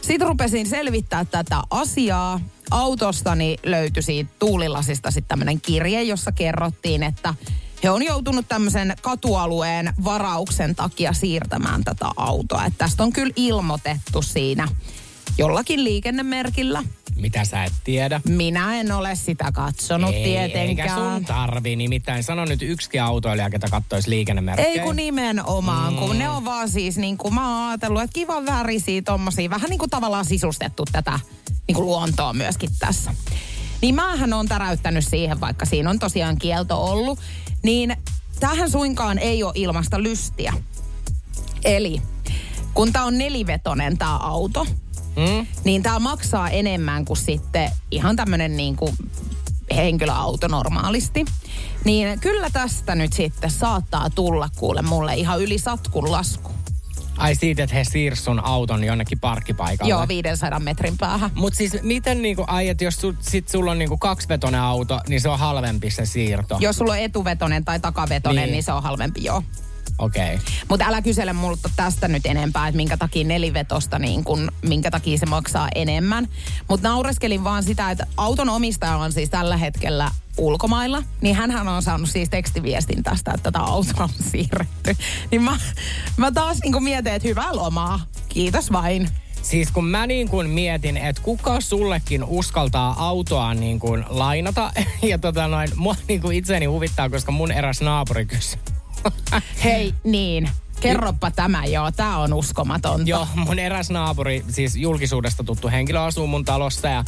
Sitten rupesin selvittää tätä asiaa. Autostani löytyi siitä tuulilasista sitten tämmöinen kirje, jossa kerrottiin, että he on joutunut tämmöisen katualueen varauksen takia siirtämään tätä autoa. Että tästä on kyllä ilmoitettu siinä jollakin liikennemerkillä. Mitä sä et tiedä? Minä en ole sitä katsonut Ei, tietenkään. Eikä sun tarvi, nimittäin sano nyt yksikin autoilija, ketä kattoisi liikennemerkkejä. Ei kun nimenomaan, mm. kun ne on vaan siis niin kuin mä oon ajatellut, että kiva värisiä tommosia, vähän niin kuin tavallaan sisustettu tätä niin kuin luontoa myöskin tässä. Niin mähän on täräyttänyt siihen, vaikka siinä on tosiaan kielto ollut, niin tähän suinkaan ei ole ilmasta lystiä. Eli kun tää on nelivetonen tää auto, mm. niin tää maksaa enemmän kuin sitten ihan tämmönen niin kuin henkilöauto normaalisti. Niin kyllä tästä nyt sitten saattaa tulla kuule mulle ihan yli satkun lasku. Ai siitä, että he siirsi sun auton jonnekin parkkipaikalle. Joo, 500 metrin päähän. Mutta siis miten niinku, ai, että jos su, sit sulla on niinku kaksivetonen auto, niin se on halvempi se siirto. Jos sulla on etuvetonen tai takavetonen, niin, niin se on halvempi, joo. Okei. Okay. Mutta älä kysele multa tästä nyt enempää, että minkä takia nelivetosta, niin kun, minkä takia se maksaa enemmän. Mutta naureskelin vaan sitä, että auton omistaja on siis tällä hetkellä ulkomailla, niin hän on saanut siis tekstiviestin tästä, että tätä autoa on siirretty. Niin mä, mä taas niin mietin, että hyvää lomaa. Kiitos vain. Siis kun mä niin kuin mietin, että kuka sullekin uskaltaa autoa niin kuin lainata, *laughs* ja tota noin, mua niin kuin itseäni huvittaa, koska mun eräs naapuri kysyi *laughs* Hei, niin. Kerropa tämä, joo. Tämä on uskomatonta. Joo, mun eräs naapuri, siis julkisuudesta tuttu henkilö asuu mun talossa ja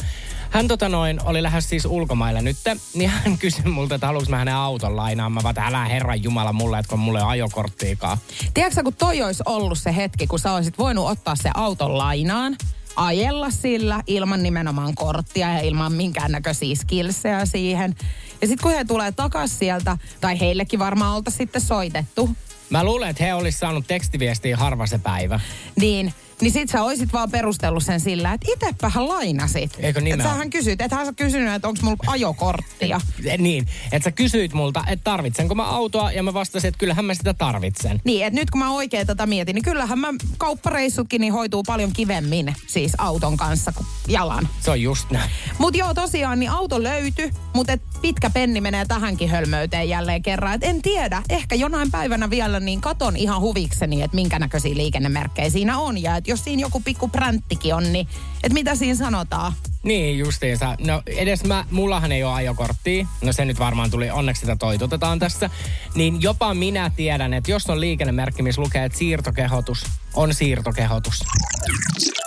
hän tota noin, oli lähes siis ulkomaille nyt, niin hän *laughs* kysyi multa, että haluanko mä hänen auton lainaan. Mä vaan, älä herran jumala mulle, että kun mulle ajokorttiikaan. Tiedätkö kun toi olisi ollut se hetki, kun sä olisit voinut ottaa se auton lainaan, ajella sillä ilman nimenomaan korttia ja ilman minkäännäköisiä skillsejä siihen. Ja sitten kun he tulee takas sieltä, tai heillekin varmaan olta sitten soitettu. Mä luulen, että he olisi saanut tekstiviestiä harva se päivä. Niin, niin sit sä oisit vaan perustellut sen sillä, että itepähän lainasit. Eikö nimenomaan? Että sähän kysyt, ethän sä kysynyt, että onko mulla ajokorttia. niin, että sä kysyit multa, että tarvitsenko mä autoa, ja mä vastasin, että kyllähän mä sitä tarvitsen. Niin, että nyt kun mä oikein tätä mietin, niin kyllähän mä kauppareissutkin niin hoituu paljon kivemmin siis auton kanssa kuin jalan. Se on just näin. Mut joo, tosiaan, niin auto löytyi, mutta et pitkä penni menee tähänkin hölmöyteen jälleen kerran. Et en tiedä, ehkä jonain päivänä vielä niin katon ihan huvikseni, että minkä näköisiä liikennemerkkejä siinä on, ja et jos siinä joku pikku pränttikin on, niin että mitä siinä sanotaan? Niin, justiinsa. No edes mä, mullahan ei ole ajokorttia. No se nyt varmaan tuli, onneksi sitä toitotetaan tässä. Niin jopa minä tiedän, että jos on liikennemerkki, missä lukee, että siirtokehotus on siirtokehotus.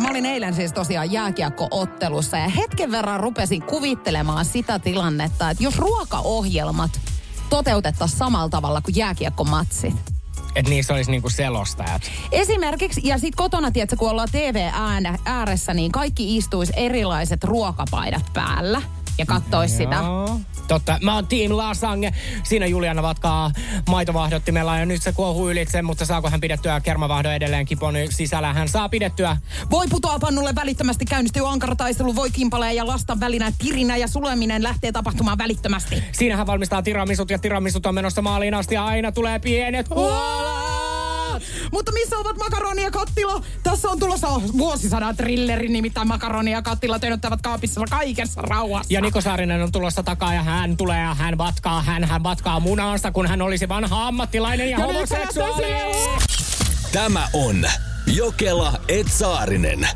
Mä olin eilen siis tosiaan jääkiekko-ottelussa ja hetken verran rupesin kuvittelemaan sitä tilannetta, että jos ruokaohjelmat toteutettaisiin samalla tavalla kuin jääkiekkomatsit että niissä olisi niinku selostajat. Esimerkiksi, ja sitten kotona, tiedätkö, kun ollaan TV-ääressä, niin kaikki istuisi erilaiset ruokapaidat päällä ja kattois sitä. Totta, mä oon Team Lasange. Siinä Juliana vatkaa maitovahdottimella ja nyt se kuohuu ylitse, mutta saako hän pidettyä kermavahdon edelleen kipon sisällä? Hän saa pidettyä. Voi putoa pannulle välittömästi käynnistyy ankarataistelu, voi kimpaleen ja lastan välinä tirinä ja suleminen lähtee tapahtumaan välittömästi. Siinähän valmistaa tiramisut ja tiramisut on menossa maaliin asti ja aina tulee pienet Mutta missä ovat makaroni ja kattila? Tässä on tulossa vuosisadan trilleri, nimittäin makaroni ja kattila tönöttävät kaapissa kaikessa rauhassa. Ja Niko Saarinen on tulossa takaa ja hän tulee ja hän vatkaa, hän, hän vatkaa munaansa, kun hän olisi vanha ammattilainen ja, ja homoseksuaali. Tämä on Jokela Etsaarinen.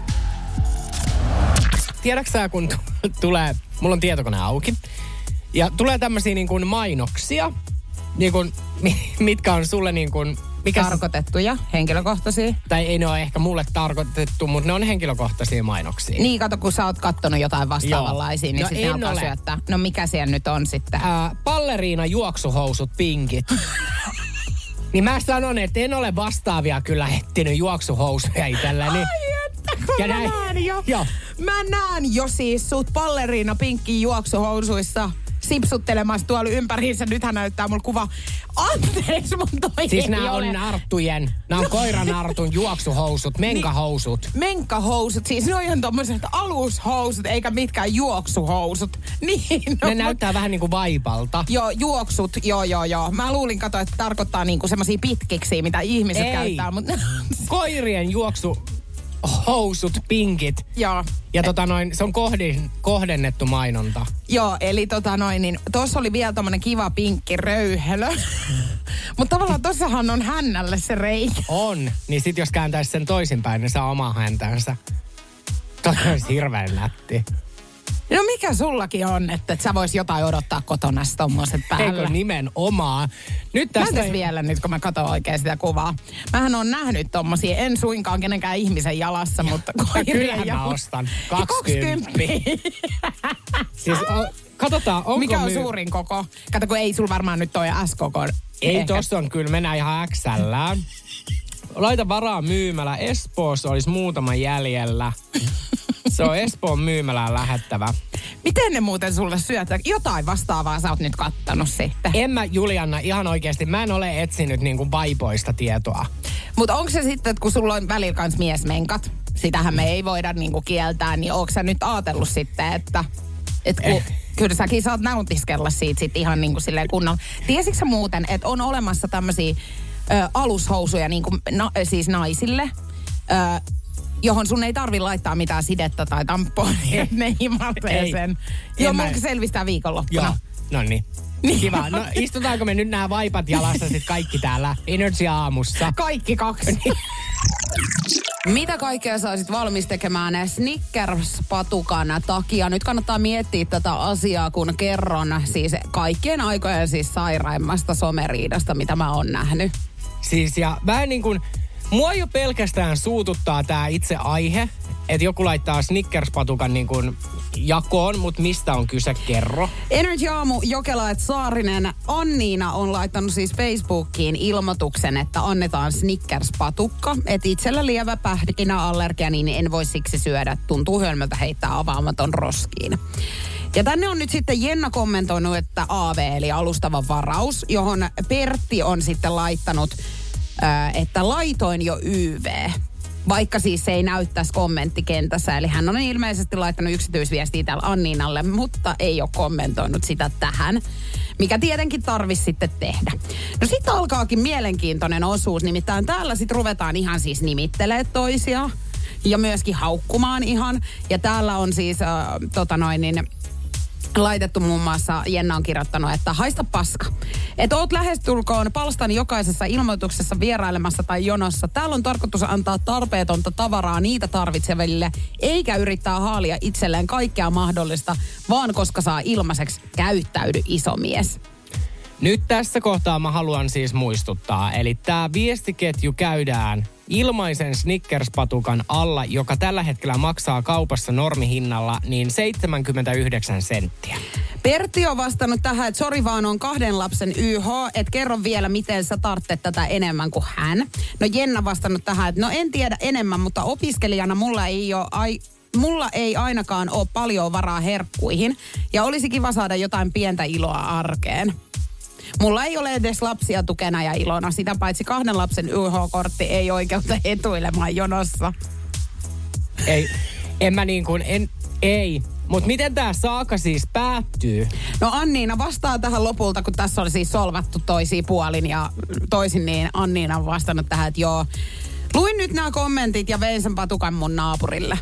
Tiedätkö kun t- *laughs* tulee, mulla on tietokone auki, ja tulee tämmöisiä niin kuin mainoksia, niin kuin, *laughs* mitkä on sulle niin kuin Mikä tarkoitettuja, henkilökohtaisia. Tai ei ne ole ehkä mulle tarkoitettu, mutta ne on henkilökohtaisia mainoksia. Niin, kato, kun sä oot kattonut jotain vastaavanlaisia, niin No sitten en alkaa syöttää. No mikä siellä nyt on sitten? Ää, balleriina juoksuhousut pinkit. *laughs* niin mä sanon, että en ole vastaavia kyllä hettinyt juoksuhousuja itselleni. Kun Ja mä näin- näen jo. Joo. Mä näen jo siis sut balleriina pinkki juoksuhousuissa sipsuttelemassa tuolla ympäriinsä. Nythän näyttää mulla kuva. Anteeksi, mun toi Siis nämä ole. on narttujen, nämä on koiranartun juoksuhousut, menkahousut. Menkkahousut, siis ne on ihan tommoset alushousut, eikä mitkään juoksuhousut. *laughs* Niin, no, Ne mut- näyttää vähän niin kuin vaipalta. Joo, juoksut, joo, joo, joo. Mä luulin, kato, että tarkoittaa niinku semmosia pitkiksi, mitä ihmiset Ei. käyttää, mutta... *laughs* Koirien juoksuhousut, pinkit. joo. Ja tota noin, se on kohdin, kohdennettu mainonta. Joo, eli tota noin, niin tossa oli vielä tommonen kiva pinkki röyhelö. *laughs* Mutta tavallaan tossahan on hännälle se reikä. On. Niin sit jos kääntäisi sen toisinpäin, niin saa omaa häntänsä. Toi olisi hirveän nätti. No mikä sullakin on, että et sä vois jotain odottaa kotona tommoset päällä? Eikö nimen-omaa? Nyt Mä tästä... tässä vielä nyt, kun mä katson oikein sitä kuvaa. Mähän on nähnyt tommosia, en suinkaan kenenkään ihmisen jalassa, mutta koirien mä jalassa. ostan. Ja 20. 20. Siis, o, katsotaan, onko Mikä on myy- suurin koko? Kato, kun ei sul varmaan nyt toi S-koko. Ei ehkä. tossa on kyllä, mennään ihan XL. Laita varaa myymälä. Espoossa olisi muutama jäljellä. Se on Espoon myymälään lähettävä. Miten ne muuten sulle syötä? Jotain vastaavaa sä oot nyt kattanut sitten. En mä, Julianna, ihan oikeasti, mä en ole etsinyt niinku vaipoista tietoa. Mutta onko se sitten, että kun sulla on välillä kans miesmenkat, sitähän me ei voida niinku kieltää, niin onko sä nyt ajatellut sitten, että et kun, Eh. kyllä säkin saat nautiskella siitä sit ihan niinku silleen kunnolla. Tiesitkö sä muuten, että on olemassa tämmöisiä alushousuja niinku, na, siis naisille, ö, johon sun ei tarvi laittaa mitään sidettä tai tamponia, että ne Ei. sen. En Joo, mulla selvistää viikonloppuna. Joo. No niin. Kiva. No istutaanko me nyt nämä vaipat jalassa sitten kaikki täällä Energy aamussa? Kaikki kaksi. Mitä kaikkea sä olisit valmis tekemään Snickers-patukan takia? Nyt kannattaa miettiä tätä asiaa, kun kerron siis kaikkien aikojen siis sairaimmasta someriidasta, mitä mä oon nähnyt. Siis ja vähän niin kuin, mua jo pelkästään suututtaa tämä itse aihe, että joku laittaa Snickers-patukan niin kuin jakoon, mutta mistä on kyse, kerro. Energy Aamu Jokela et Saarinen Anniina on laittanut siis Facebookiin ilmoituksen, että annetaan Snickers-patukka. Että itsellä lievä pähkinäallergia, niin en voi siksi syödä. Tuntuu hölmöltä heittää avaamaton roskiin. Ja tänne on nyt sitten Jenna kommentoinut, että AV eli alustava varaus, johon Pertti on sitten laittanut, että laitoin jo YV. Vaikka siis se ei näy tässä kommenttikentässä. Eli hän on ilmeisesti laittanut yksityisviestiä täällä Anniinalle, mutta ei ole kommentoinut sitä tähän. Mikä tietenkin tarvisi sitten tehdä. No sitten alkaakin mielenkiintoinen osuus. Nimittäin täällä sitten ruvetaan ihan siis nimittelee toisia. Ja myöskin haukkumaan ihan. Ja täällä on siis, äh, tota noin niin, laitettu muun muassa, Jenna on kirjoittanut, että haista paska. Että oot lähestulkoon palstan jokaisessa ilmoituksessa vierailemassa tai jonossa. Täällä on tarkoitus antaa tarpeetonta tavaraa niitä tarvitseville, eikä yrittää haalia itselleen kaikkea mahdollista, vaan koska saa ilmaiseksi käyttäydy isomies. Nyt tässä kohtaa mä haluan siis muistuttaa, eli tämä viestiketju käydään ilmaisen Snickers-patukan alla, joka tällä hetkellä maksaa kaupassa normihinnalla niin 79 senttiä. Pertti on vastannut tähän, että sori vaan on kahden lapsen YH, että kerro vielä, miten sä tarvitset tätä enemmän kuin hän. No Jenna vastannut tähän, että no en tiedä enemmän, mutta opiskelijana mulla ei ole ai, Mulla ei ainakaan ole paljon varaa herkkuihin ja olisi kiva saada jotain pientä iloa arkeen. Mulla ei ole edes lapsia tukena ja ilona, sitä paitsi kahden lapsen YH-kortti ei oikeutta etuilemaan jonossa. Ei, en mä niin kuin, en, ei. Mutta miten tämä saaka siis päättyy? No Anniina vastaa tähän lopulta, kun tässä on siis solvattu toisiin puolin ja toisin, niin Anniina on vastannut tähän, että joo. Luin nyt nämä kommentit ja vein sen patukan mun naapurille.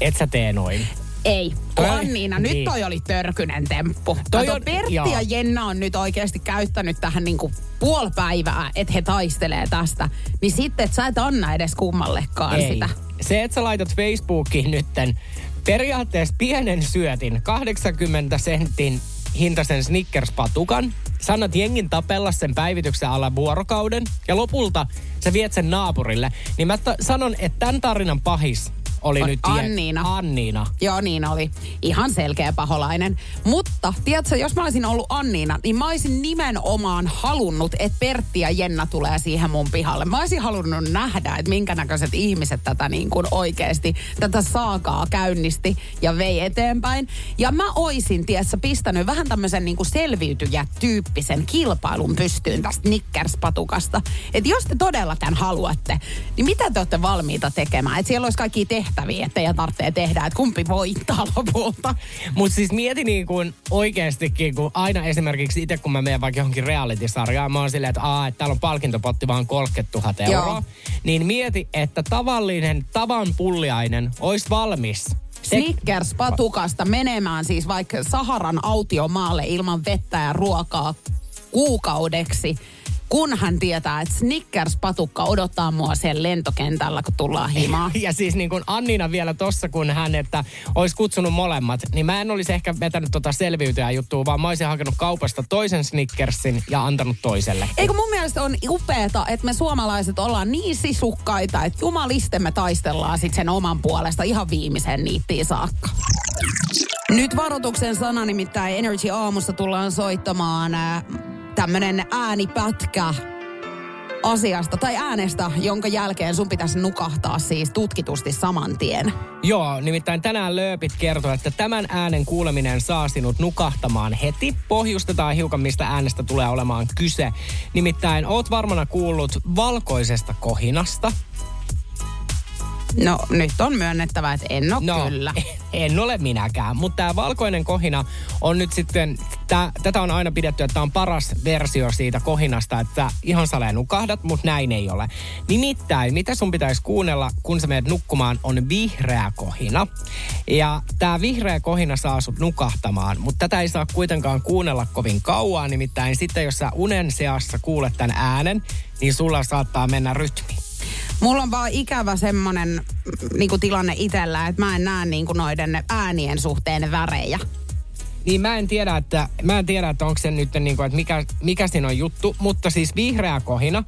Et sä tee noin. Ei, kun Toi- Anniina, nyt niin. toi oli törkynen temppu. Toi Kato, on- Pertti joo. ja Jenna on nyt oikeasti käyttänyt tähän niinku puoli päivää, että he taistelee tästä. Niin sitten, että sä et anna edes kummallekaan Ei. sitä. Se, että sä laitat Facebookiin nytten periaatteessa pienen syötin, 80 sentin hintaisen Snickers-patukan, sä annat jengin tapella sen päivityksen alla vuorokauden ja lopulta sä viet sen naapurille. Niin mä t- sanon, että tämän tarinan pahis oli On nyt... tie- Anniina. Anniina. Joo, niin oli. Ihan selkeä paholainen. Mutta, tiedätkö, jos mä olisin ollut Anniina, niin mä olisin nimenomaan halunnut, että Pertti ja Jenna tulee siihen mun pihalle. Mä olisin halunnut nähdä, että minkä näköiset ihmiset tätä niin kuin oikeasti, tätä saakaa käynnisti ja vei eteenpäin. Ja mä oisin, tiedätkö, pistänyt vähän tämmöisen niin kuin selviytyjä-tyyppisen kilpailun pystyyn tästä Nickers-patukasta. Että jos te todella tämän haluatte, niin mitä te olette valmiita tekemään? Että siellä olisi kaikki tehtäviä, että teidän tarvitsee tehdä, että kumpi voittaa lopulta. Mutta siis mieti niin kuin oikeastikin, kun aina esimerkiksi itse kun mä menen vaikka johonkin reality-sarjaan, mä oon silleen, että, Aa, että täällä on palkintopotti vaan 30 000 euroa. Joo. Niin mieti, että tavallinen tavan pulliainen olisi valmis. Te- Snickers-patukasta menemään siis vaikka Saharan autiomaalle ilman vettä ja ruokaa kuukaudeksi, kun hän tietää, että Snickers-patukka odottaa mua siellä lentokentällä, kun tullaan himaan. *laughs* Ja siis niin kuin Annina vielä tossa, kun hän, että olisi kutsunut molemmat, niin mä en olisi ehkä vetänyt tota selviytyjä juttua, vaan mä olisin hakenut kaupasta toisen Snickersin ja antanut toiselle. Eikö mun mielestä on upeeta, että me suomalaiset ollaan niin sisukkaita, että jumaliste me taistellaan sit sen oman puolesta ihan viimeisen niittiin saakka. Nyt varoituksen sana, nimittäin Energy Aamussa tullaan soittamaan äh, tämmönen äänipätkä asiasta tai äänestä, jonka jälkeen sun pitäisi nukahtaa siis tutkitusti saman tien. Joo, nimittäin tänään Lööpit kertoo, että tämän äänen kuuleminen saa sinut nukahtamaan heti. Pohjustetaan hiukan, mistä äänestä tulee olemaan kyse. Nimittäin oot varmana kuullut valkoisesta kohinasta. No nyt on myönnettävä, että en ole No, kyllä. en ole minäkään, mutta tämä valkoinen kohina on nyt sitten, tää, tätä on aina pidetty, että on paras versio siitä kohinasta, että ihan saleen nukahdat, mutta näin ei ole. Nimittäin, mitä sun pitäisi kuunnella, kun sä menet nukkumaan, on vihreä kohina. Ja tämä vihreä kohina saa sut nukahtamaan, mutta tätä ei saa kuitenkaan kuunnella kovin kauan, nimittäin sitten jos sä unen seassa kuulet tämän äänen, niin sulla saattaa mennä rytmi. Mulla on vaan ikävä semmonen niin tilanne itsellä, että mä en näe niin kuin noiden äänien suhteen värejä. Niin mä en tiedä, että, mä en tiedä, että onko se nyt niin kuin, että mikä, mikä siinä on juttu, mutta siis vihreä kohina.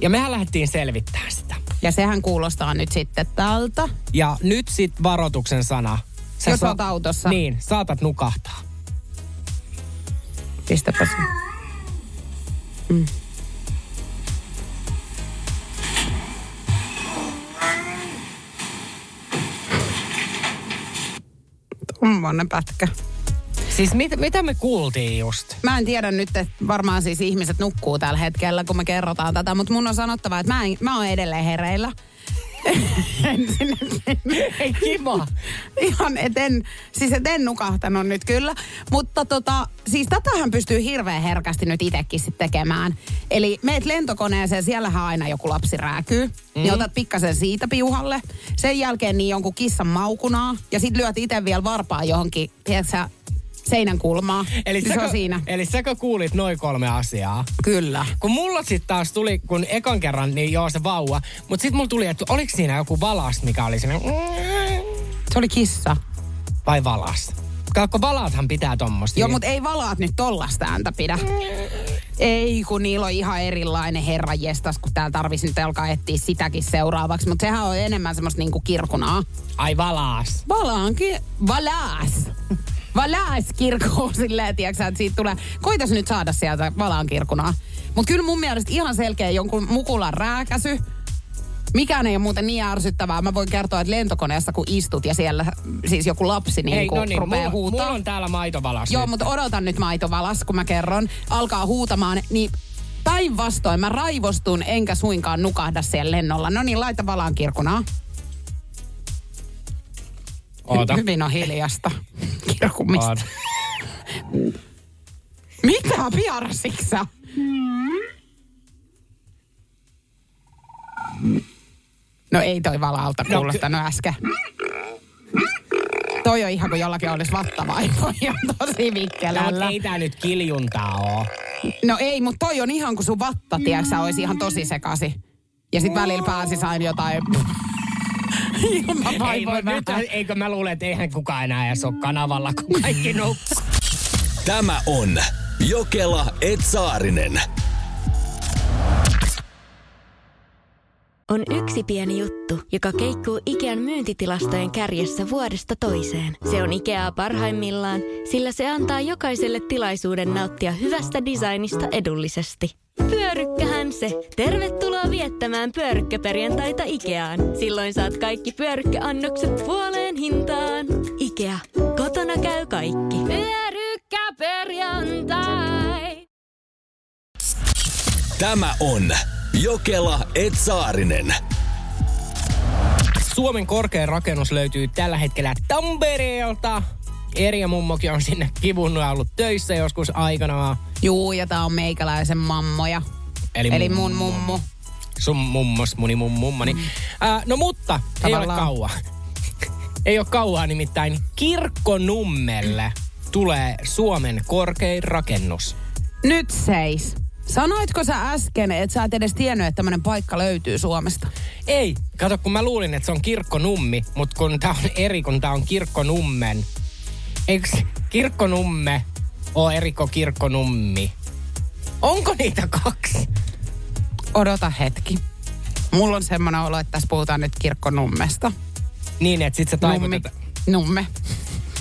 Ja mehän lähdettiin selvittämään sitä. Ja sehän kuulostaa nyt sitten tältä. Ja nyt sit varoituksen sana. Jos oot autossa. Niin, saatat nukahtaa. Pistäpä se. Mm. Tommonen pätkä. Siis mit, mitä me kuultiin just? Mä en tiedä nyt, että varmaan siis ihmiset nukkuu tällä hetkellä, kun me kerrotaan tätä, mutta mun on sanottava, että mä, en, mä oon edelleen hereillä. *laughs* Ei kiva. Ihan, et en, siis et en nukahtanut nyt kyllä. Mutta tota, siis tätähän pystyy hirveän herkästi nyt itsekin sit tekemään. Eli meet lentokoneeseen, siellähän aina joku lapsi rääkyy. Mm. Niin otat pikkasen siitä piuhalle. Sen jälkeen niin jonkun kissan maukunaa. Ja sit lyöt itse vielä varpaa johonkin, tiedätkö seinän kulmaa. Eli se säkö, on siinä. eli säkö kuulit noin kolme asiaa? Kyllä. Kun mulla sitten taas tuli, kun ekan kerran, niin joo se vauva. Mutta sitten mulla tuli, että oliko siinä joku valas, mikä oli siinä, Se oli kissa. vai valas? Kaakko valaathan pitää tommosta. Joo, mutta ei valaat nyt tollasta ääntä pidä. Ei, kun niillä on ihan erilainen herra jestas, kun täällä tarvisi nyt alkaa etsiä sitäkin seuraavaksi. Mutta sehän on enemmän semmoista niinku kirkunaa. Ai valaas. Valaankin, valaas. Valaas kirkuu *laughs* silleen, tiiäksä, että siitä tulee, koitas nyt saada sieltä valaan kirkunaa. Mutta kyllä mun mielestä ihan selkeä jonkun mukulan rääkäsy. Mikään ei ole muuten niin ärsyttävää. Mä voin kertoa, että lentokoneessa kun istut ja siellä siis joku lapsi niin Ei, kuin no niin, rupeaa mulla, huutaa. mulla on täällä maitovalas Joo, nyt. mutta odotan nyt maitovalas, kun mä kerron. Alkaa huutamaan, niin päinvastoin mä raivostun, enkä suinkaan nukahda siellä lennolla. No niin, laita valaan kirkunaa. Oota. *laughs* Hyvin on hiljasta kirkumista. Oota. *laughs* Mitä piarsiksä? No ei toi valalta No, kuulostanut äsken. Toi on ihan kuin jollakin olisi vattavaivoja tosi No, vikkelällä. mut ei tää nyt kiljuntaa oo. No ei, mutta toi on ihan kuin sun vatta, tiedätkö, olisi ihan tosi sekasi. Ja sit välillä pääsis aina jotain *laughs* Ei, mut nyt, vähän. eikö mä luulen, että eihän kukaan enää edes ole kanavalla, kun kaikki nukkuu. Tämä on Jokela Etsaarinen. On yksi pieni juttu, joka keikkuu Ikean myyntitilastojen kärjessä vuodesta toiseen. Se on Ikeaa parhaimmillaan, sillä se antaa jokaiselle tilaisuuden nauttia hyvästä designista edullisesti. Pyörykkähän se! Tervetuloa viettämään pyörykkäperjantaita Ikeaan. Silloin saat kaikki pyörykkäannokset puoleen hintaan. Ikea. Kotona käy kaikki. Pyörykkäperjantai! Tämä on Jokela Etsaarinen. Suomen korkein rakennus löytyy tällä hetkellä Tampereelta. Erja mummokin on sinne kivunnut ja ollut töissä joskus aikanaan. Juu, ja tää on meikäläisen mammoja. Eli mun mummu. Sun mummos, muni mun mummani. Mm. Äh, no mutta, ei ole Tavallaan. kauaa. ei ole kauaa nimittäin. Kirkkonummelle tulee Suomen korkein rakennus. Nyt seis. Sanoitko sä äsken, että sä et edes tiennyt, että tämmönen paikka löytyy Suomesta? Ei, kato kun mä luulin, että se on kirkkonummi, mutta kun tää on eri, kun tää on kirkkonummen. Eikö kirkkonumme ole eriko kirkkonummi? Onko niitä kaksi? Odota hetki. Mulla on semmoinen olo, että tässä puhutaan nyt kirkkonummesta. Niin, että sit se taivutetaan. Numme.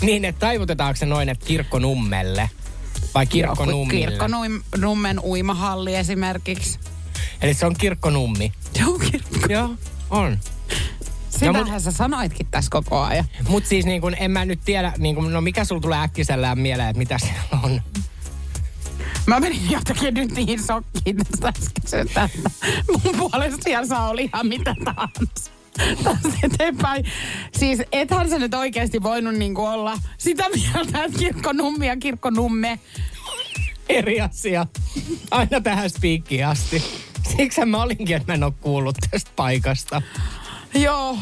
Niin, että taivutetaanko se noin, että kirkkonummelle? Vai kirkkonummille? Kirkkonummen uimahalli esimerkiksi. Eli se on kirkkonummi. Joo, kirkko. Joo, on. Sitähän sä sanoitkin tässä koko ajan. Mutta siis niin kun, en mä nyt tiedä, niin kun, no mikä sulla tulee äkkisellään mieleen, että mitä siellä on? Mä menin *laughs* jotenkin nyt niin sokkiin tästä äskeisestä, mun puolesta siellä saa olla ihan mitä tahansa. Tästä eteenpäin. Siis ethän sä nyt oikeasti voinut niinku olla sitä mieltä, että kirkkonummi ja kirkkonumme. Eri asia. Aina tähän spiikkiin asti. Siksi mä olinkin, että mä en ole kuullut tästä paikasta. Joo.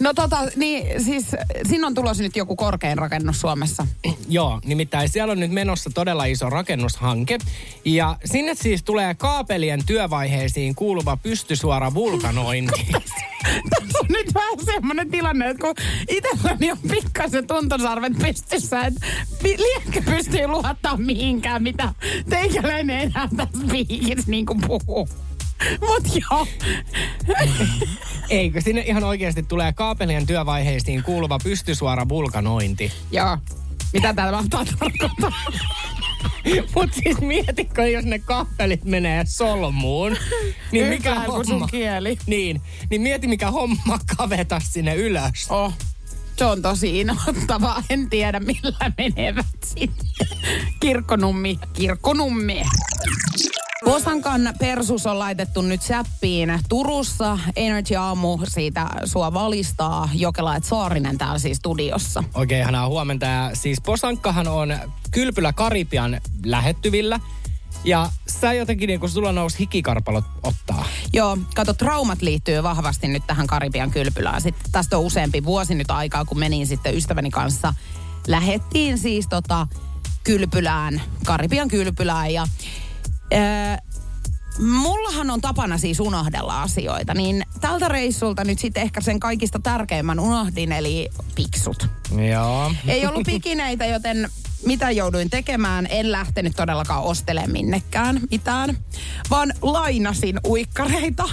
No tota, niin siis siinä on tulossa nyt joku korkein rakennus Suomessa. Joo, nimittäin siellä on nyt menossa todella iso rakennushanke. Ja sinne siis tulee kaapelien työvaiheisiin kuuluva pystysuora vulkanointi. *laughs* Tässä on nyt vähän semmoinen tilanne, että kun itselläni on pikkasen tuntosarvet pystyssä, että liekö pystyy luottaa mihinkään, mitä teikäläinen enää tässä viikissä niin kuin puhuu. Mut joo. Eikö sinne ihan oikeasti tulee kaapelien työvaiheisiin kuuluva pystysuora vulkanointi? joo. Mitä täällä mahtaa tarkoittaa? Mut siis mietitkö, jos ne kahvelit menee solmuun, niin mikä Ylhäällä kuin sun homma? kieli. Niin, niin mieti mikä homma kaveta sinne ylös. Oh. Se on tosi inhottavaa. En tiedä millä menevät sinne. Kirkkonummi, kirkkonummi. Posankan persus on laitettu nyt säppiin Turussa. Energy Aamu siitä sua valistaa. Jokela et Saarinen täällä siis studiossa. Oikein ihanaa huomenta. Ja siis Posankkahan on kylpylä Karipian lähettyvillä. Ja sä jotenkin niin kun sulla nousi hikikarpalot ottaa. Joo, kato, traumat liittyy vahvasti nyt tähän Karibian kylpylään. Sitten tästä on useampi vuosi nyt aikaa, kun menin sitten ystäväni kanssa. Lähettiin siis tota kylpylään, Karibian kylpylään ja... Ää, Mullahan on tapana siis unohdella asioita, niin tältä reissulta nyt sitten ehkä sen kaikista tärkeimmän unohdin, eli piksut. Joo. Ei ollut pikineitä, joten mitä jouduin tekemään? En lähtenyt todellakaan ostelemaan minnekään mitään, vaan lainasin uikkareita.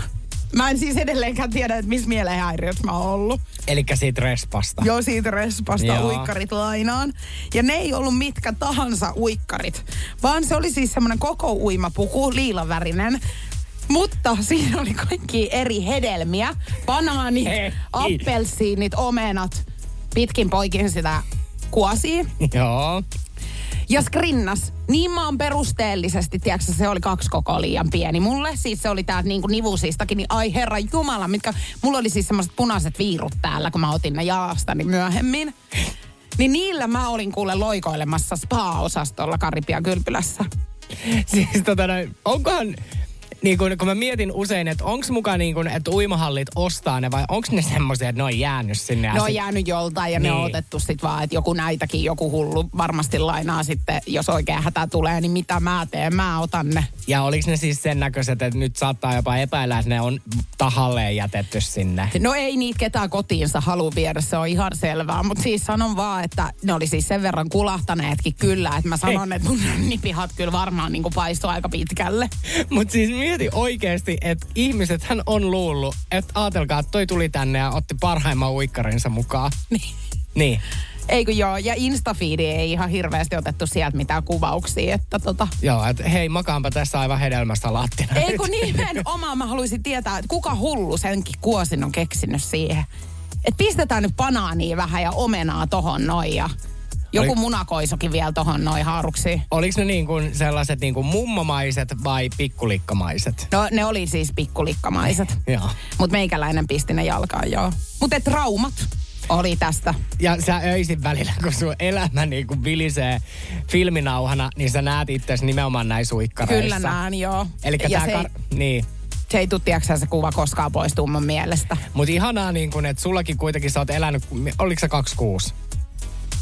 Mä en siis edelleenkään tiedä, että missä mielenhäiriössä mä oon ollut. Eli siitä respasta. Joo, siitä respasta Joo. uikkarit lainaan. Ja ne ei ollut mitkä tahansa uikkarit, vaan se oli siis semmoinen koko uimapuku, liilavärinen. Mutta siinä oli kaikki eri hedelmiä. Banaanit, Hei. appelsiinit, omenat. Pitkin poikin sitä kuosia. Joo. Ja skrinnas. Niin mä oon perusteellisesti, tiedätkö, se oli kaksi koko liian pieni mulle. Siis se oli tää niinku nivusistakin, niin ai herra jumala, mitkä... Mulla oli siis semmoiset punaiset viirut täällä, kun mä otin ne jalastani myöhemmin. Niin niillä mä olin kuule loikoilemassa spa-osastolla Karipian kylpylässä. Siis tota noin, onkohan niin kun, kun mä mietin usein, että onko mukaan niin kun, että uimahallit ostaa ne vai onko ne semmoisia, että ne on jäänyt sinne? Ne on sit- jäänyt joltain ja niin. ne Niin. on otettu sit vaan, että joku näitäkin, joku hullu varmasti lainaa sitten, jos oikein hätä tulee, niin mitä mä teen, mä otan ne. Ja oliko ne siis sen näköiset, että nyt saattaa jopa epäillä, että ne on tahalleen jätetty sinne? No ei niitä ketään kotiinsa halua viedä, se on ihan selvää. Mutta siis sanon vaan, että ne oli siis sen verran kulahtaneetkin kyllä, että mä sanon, että mun *laughs* nipihat kyllä varmaan niin paistoi aika pitkälle. Mutta siis mieti oikeasti, että ihmiset hän on luullut, että ajatelkaa, että toi tuli tänne ja otti parhaimman uikkarinsa mukaan. *laughs* Niin. Niin. Eikö joo, ja Instafeedi ei ihan hirveästi otettu sieltä mitään kuvauksia, että tota... Joo, että hei, makaanpa tässä aivan hedelmäsalaattina. Ei kun nimenomaan mä haluaisin tietää, että kuka hullu senkin kuosin on keksinyt siihen. Että pistetään nyt banaania vähän ja omenaa tohon noin ja joku Oli- munakoisokin vielä tohon noin haaruksiin. Oliko ne niin kuin sellaiset niin kuin mummomaiset vai pikkulikkamaiset? No ne oli siis pikkulikkamaiset. Joo. Mutta meikäläinen pisti ne jalkaan, joo. Mutta traumat oli tästä. Ja sä öisin välillä, kun sun elämä niin kuin vilisee filminauhana, niin sä näet itse nimenomaan näissä uikkareissa. Kyllä näen, joo. Eli ja tää se, kar- ei, niin. se ei tiedätkö, se kuva koskaan poistuu mun mielestä. Mutta ihanaa, niin kun, että sullakin kuitenkin sä oot elänyt, oliko sä 26?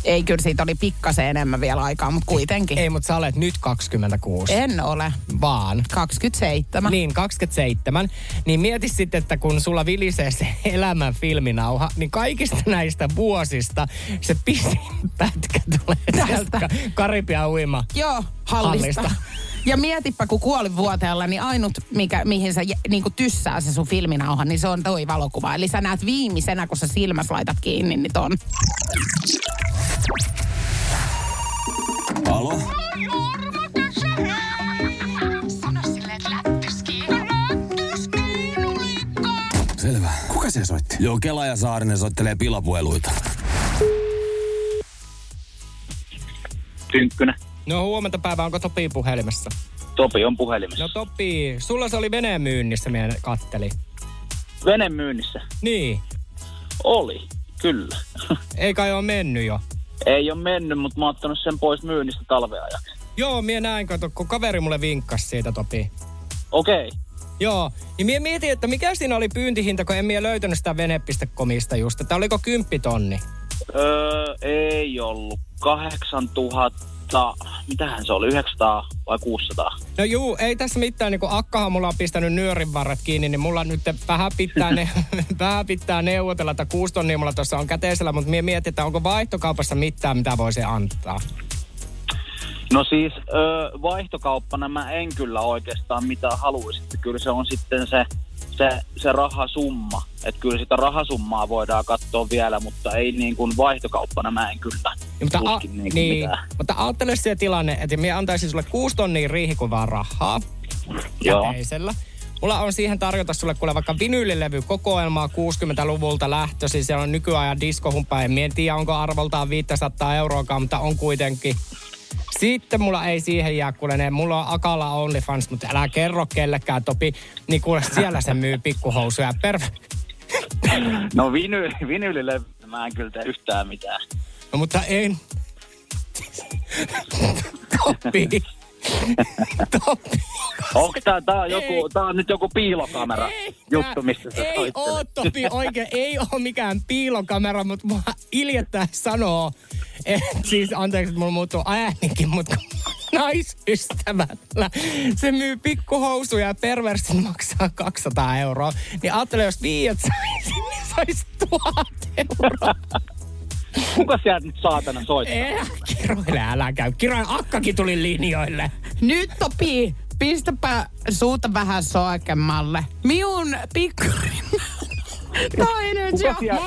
Ei, kyllä siitä oli pikkasen enemmän vielä aikaa, mutta kuitenkin. Ei, mutta sä olet nyt 26. En ole. Vaan. 27. Niin, 27. Niin mieti sitten, että kun sulla vilisee se elämän filminauha, niin kaikista näistä vuosista se pisin *laughs* pätkä tulee Tästä. sieltä Karibia uima. Joo, hallista. Hallista. Ja mietipä, kun kuoli vuoteella, niin ainut, mikä, mihin sä niin tyssää se sun filminauha, niin se on toi valokuva. Eli sä näet viimeisenä, kun sä silmäs laitat kiinni, niin ton. Alo? Selvä. Kuka se soitti? Joo, Kela ja Saarinen soittelee pilapueluita. Tynkkynen. No huomenta päivää, onko Topi puhelimessa? Topi on puhelimessa. No Topi, sulla se oli veneen myynnissä, minä katteli. Vene myynnissä. Niin, Oli, kyllä. ei kai ole mennyt jo. Ei ole mennyt, mutta mä oon ottanut sen pois myynnistä talveajaksi. Joo, minä näin, kato, kun kaveri mulle vinkkasi siitä, Topi. Okei. Okay. Joo, niin minä mietin, että mikä siinä oli pyyntihinta, kun en minä löytänyt sitä vene.comista just, että oliko kymppitonni? Öö, ei ollut. 8000, mitähän se oli, 900 vai 600? No juu, ei tässä mitään, niin kun Akkahan mulla on pistänyt nyörinvarret kiinni, niin mulla nyt vähän pitää, ne, *laughs* vähän pitää neuvotella, että kuusi tonnia mulla tuossa on käteisellä, mutta minä mietin, että onko vaihtokaupassa mitään, mitä voisi antaa. No siis öö, vaihtokauppana mä en kyllä oikeastaan mitään haluaisi. Kyllä se on sitten se, se, se rahasumma. Että kyllä sitä rahasummaa voidaan katsoa vielä, mutta ei niin kuin vaihtokauppana mä en kyllä Ja, mutta, a, niin niin, mitään. mutta ajattele se tilanne, että minä antaisin sulle kuusi tonnia riihikuvaa rahaa Joo. käteisellä. Mulla on siihen tarjota sulle kuule vaikka vinyylilevy kokoelmaa 60-luvulta lähtöisin. Siellä on nykyajan diskohumpa. En tiedä, onko arvoltaan 500 euroakaan, mutta on kuitenkin. Sitten mulla ei siihen jää, kuule ne, mulla on Akala OnlyFans, mutta älä kerro kellekään, Topi. Niin kuule, siellä se myy pikkuhousuja. Per... *laughs* No viny, vinyylille mä en kyllä tee yhtään mitään. No, mutta en. *laughs* Topi. Onko tää, tää, on joku, Ei. tää on nyt joku piilokamera juttu, mistä sä Ei oo Topi oikein, ei oo mikään piilokamera, mutta mua iljettää sanoo, että siis anteeksi, että mulla muuttuu äänikin, mutta kun naisystävällä se myy pikkuhousuja ja perversit maksaa 200 euroa, niin ajattele, jos viiat saisi, niin saisi tuhat euroa. *laughs* Kuka sieltä nyt saatana soittaa? Ei, kiroile, älä käy. Kiroile, akkakin tuli linjoille. Nyt Topi, pistäpä suuta vähän soikemmalle. Miun pikkurin. *laughs* Tää on Energy Aamu.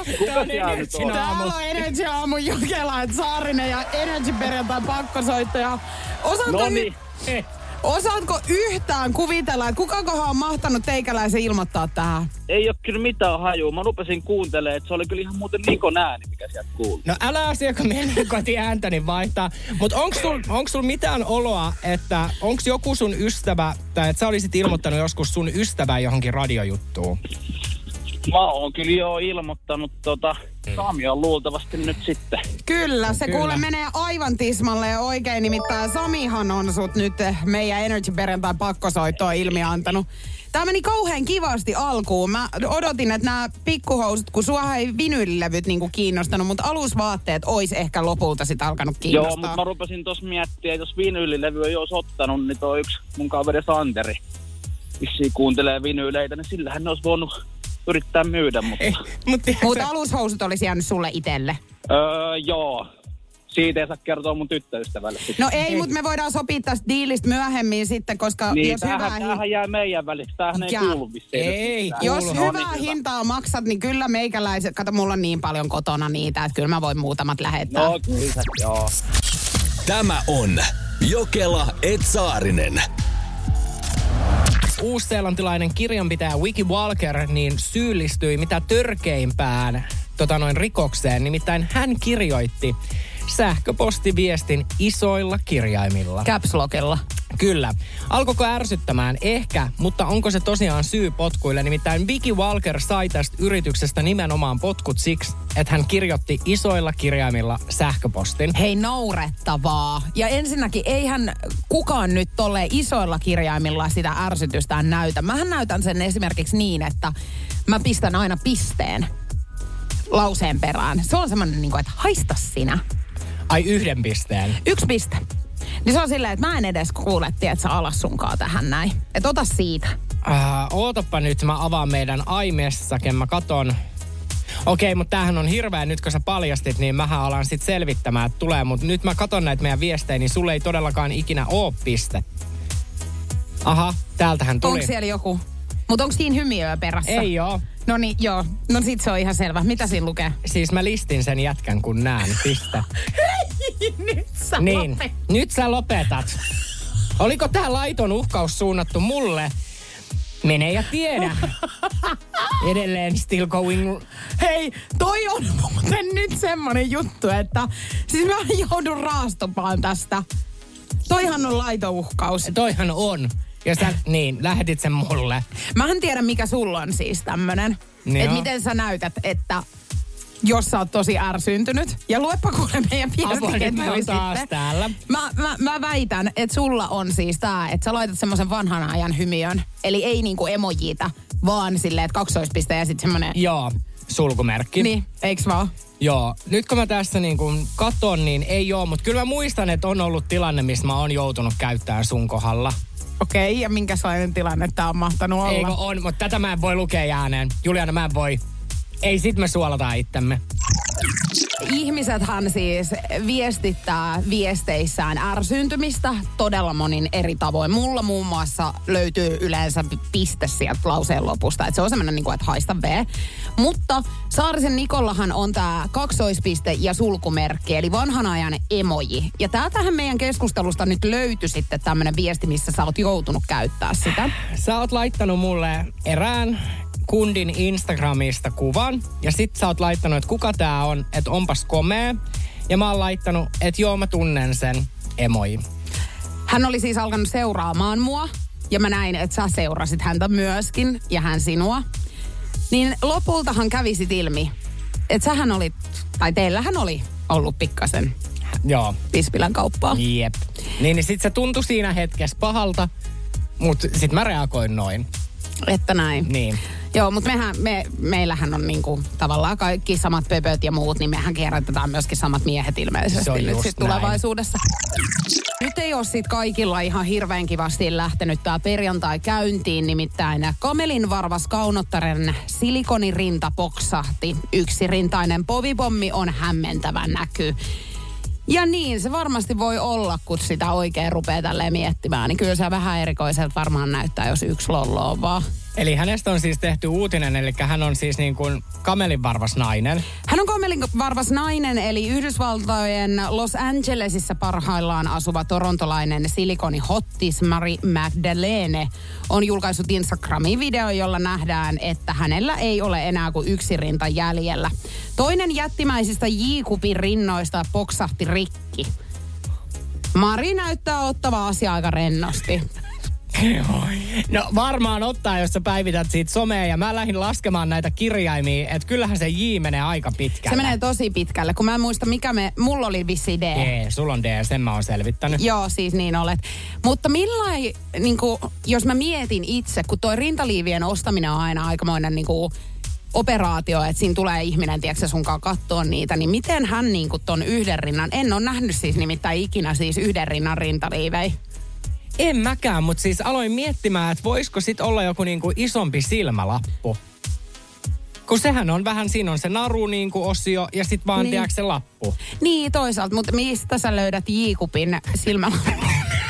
nyt? Täällä on Energy Aamu Jokela, Saarinen ja Energy perjantai pakkosoittaja. Osaatko, No niin. Eh, osaatko yhtään kuvitella, että kukakohan on mahtanut teikäläisen ilmoittaa tähän? Ei ole kyllä mitään hajua. Mä rupesin kuuntelemaan, että se oli kyllä ihan muuten Nikon ääni, mikä sieltä kuului. No älä asia, kun mennään koti ääntäni vaihtaa. Mutta onko sul, onks sul mitään oloa, että onko joku sun ystävä, tai että sä olisit ilmoittanut joskus sun ystävää johonkin radiojuttuun? Mä oon kyllä jo ilmoittanut, tota, Sami on luultavasti nyt sitten. Kyllä, se Kyllä. kuule menee aivan tismalle oikein. Nimittäin Samihan on sut nyt eh, meidän Energy Perjantai pakkosoittoa ilmi antanut. Tämä meni kauhean kivasti alkuun. Mä odotin, että nämä pikkuhousut, kun sua ei vinyylilevyt niinku kiinnostanut, mutta alusvaatteet ois ehkä lopulta sit alkanut Joo, kiinnostaa. mutta mä rupesin tuossa miettimään, että jos vinyylilevy ei olisi ottanut, niin toi yksi mun kaveri Santeri vissiin kuuntelee vinyyleitä, niin sillähän ne olisi voinut yrittää myydä, mutta... Ei, mutta Mutta alushousut olisi jäänyt sulle itelle. Öö, joo. Siitä ei saa kertoa mun tyttöystävälle. sitten. No ei, mutta me voidaan sopia tästä diilistä myöhemmin sitten, koska niin, jos hyvää, tämähän, tämähän jää meidän välissä. Tämähän ei kuulu Ei mitään. Jos Kuulu. No niin, hyvää hyvä. hintaa maksat, niin kyllä meikäläiset, kato mulla on niin paljon kotona niitä, että kyllä mä voin muutamat lähettää. No kyllä, joo. Tämä on Jokela Etsaarinen. Uusseelantilainen kirjanpitäjä Wiki Walker niin syyllistyi mitä törkeimpään tota noin rikokseen. Nimittäin hän kirjoitti sähköpostiviestin isoilla kirjaimilla. Caps Lockilla. Kyllä. Alkoiko ärsyttämään? Ehkä, mutta onko se tosiaan syy potkuille? Nimittäin Vicky Walker sai tästä yrityksestä nimenomaan potkut siksi, että hän kirjoitti isoilla kirjaimilla sähköpostin. Hei, naurettavaa. Ja ensinnäkin, eihän kukaan nyt tolle isoilla kirjaimilla sitä ärsytystään näytä. Mähän näytän sen esimerkiksi niin, että mä pistän aina pisteen lauseen perään. Se on semmoinen, niin kuin, että haista sinä. Ai yhden pisteen. Yksi piste. Niin se on silleen, että mä en edes kuule, tiedätkö, alas sunkaan tähän näin. Et ota siitä. Äh, ootappa nyt, mä avaan meidän iMessaken, mä katon. Okei, mutta tämähän on hirveä, nyt kun sä paljastit, niin mähän alan sit selvittämään, että tulee. Mutta nyt mä katon näitä meidän viestejä, niin sulle ei todellakaan ikinä oo piste. Aha, täältähän tuli. Onko siellä joku? Mutta onko siinä hymiöä perässä? Ei oo. No niin, joo. No sit se on ihan selvä. Mitä siinä lukee? Siis mä listin sen jätkän, kun näen, piste. *laughs* Nyt sä niin, lopet. nyt sä lopetat. Oliko tää laiton uhkaus suunnattu mulle? Mene ja tiedä. *laughs* Edelleen still going Hei, toi on muuten nyt semmonen juttu, että siis mä joudun raastopaan tästä. Toihan on laitouhkaus. Toihan on. Ja sä, niin, lähetit sen mulle. Mä en tiedä, mikä sulla on siis tämmönen. Niin että miten sä näytät, että jos sä oot tosi ärsyntynyt. Ja luepa kuule meidän viestiketjui sitten. täällä. Mä, mä, mä väitän, että sulla on siis tää, että sä laitat semmoisen vanhan ajan hymiön. Eli ei niinku emojita, vaan silleen, että kaksoispiste ja sitten semmonen... Joo, sulkumerkki. Niin, eiks vaan? Joo, nyt kun mä tässä niin kun katon, niin ei oo, mutta kyllä mä muistan, että on ollut tilanne, missä mä oon joutunut käyttämään sun kohdalla. Okei, okay, ja minkälainen tilanne tää on mahtanut olla? Eikö on, mutta tätä mä en voi lukea ääneen. Juliana, mä en voi. Ei sit me suolata itsemme. Ihmisethän siis viestittää viesteissään ärsyyntymistä todella monin eri tavoin. Mulla muun muassa löytyy yleensä piste sieltä lauseen lopusta. Et se on semmoinen, niin että haista V. Mutta Saarisen Nikollahan on tämä kaksoispiste ja sulkumerkki, eli vanhan ajan emoji. Ja täältähän meidän keskustelusta nyt löytyi sitten tämmöinen viesti, missä sä oot joutunut käyttää sitä. Sä oot laittanut mulle erään kundin Instagramista kuvan. Ja sit sä oot laittanut, että kuka tää on, että onpas komea. Ja mä oon laittanut, että joo mä tunnen sen emoji. Hän oli siis alkanut seuraamaan mua ja mä näin, että sä seurasit häntä myöskin ja hän sinua. Niin lopultahan kävi sit ilmi, että sähän olit, tai teillähän oli ollut pikkasen Joo, Pispilän kauppaa. jep. Niin, niin sit se tuntui siinä hetkessä pahalta, mutta sit mä reagoin noin. Että näin. Niin. Joo, mutta mehän, me, meillähän on niinku tavallaan kaikki samat pöpöt ja muut, niin mehän kierrätetään myöskin samat miehet ilmeisesti Se on nyt sit tulevaisuudessa. Nyt ei ole sit kaikilla ihan hirveän kivasti lähtenyt tämä perjantai käyntiin, nimittäin Kamelin varvas kaunottaren silikonirinta poksahti. Yksirintainen povipommi on hämmentävä näky. Ja niin, se varmasti voi olla, kun sitä oikein rupeaa tälleen miettimään. Niin kyllä se vähän erikoiselta varmaan näyttää, jos yksi lollo on vaan. Eli hänestä on siis tehty uutinen, eli hän on siis niin kuin kamelinvarvas nainen. Hän on Kamelin varvas nainen, eli Yhdysvaltojen Los Angelesissa parhaillaan asuva torontolainen silikoni hottis Mari Magdalene on julkaissut Instagramiin video, jolla nähdään, että hänellä ei ole enää kuin yksi rinta jäljellä. Toinen jättimäisistä J-kupin rinnoista poksahti rikki. Mari näyttää ottava asia aika rennosti. No varmaan ottaa, jos sä päivität siitä somea ja mä lähdin laskemaan näitä kirjaimia, että kyllähän se J menee aika pitkälle. Se menee tosi pitkälle, kun mä en muista mikä me, mulla oli vissi D. Ei, sulla on D, sen mä oon selvittänyt. Joo, siis niin olet. Mutta millai, niin kuin, jos mä mietin itse, kun toi rintaliivien ostaminen on aina aikamoinen niin kuin, operaatio, että siinä tulee ihminen, tiedätkö sunkaan katsoa niitä, niin miten hän niin kuin ton yhden rinnan, en ole nähnyt siis nimittäin ikinä siis yhden rinnan rintaliivei. En mäkään, mutta siis aloin miettimään, että voisiko sit olla joku niinku isompi silmälappu. Kun sehän on vähän, siinä on se naru niinku osio ja sit vaan niin. se lappu. Niin toisaalta, mutta mistä sä löydät Jiikupin silmälapun? *laughs*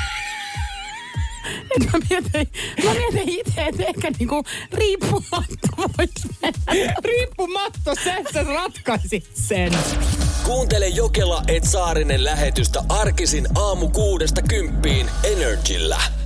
*laughs* Et mä mietin, mä mietin itse, että ehkä niinku riippumatta voisi mennä. *laughs* Riippumatta se, että ratkaisit sen. Kuuntele Jokela et Saarinen lähetystä arkisin aamu kuudesta kymppiin Energillä.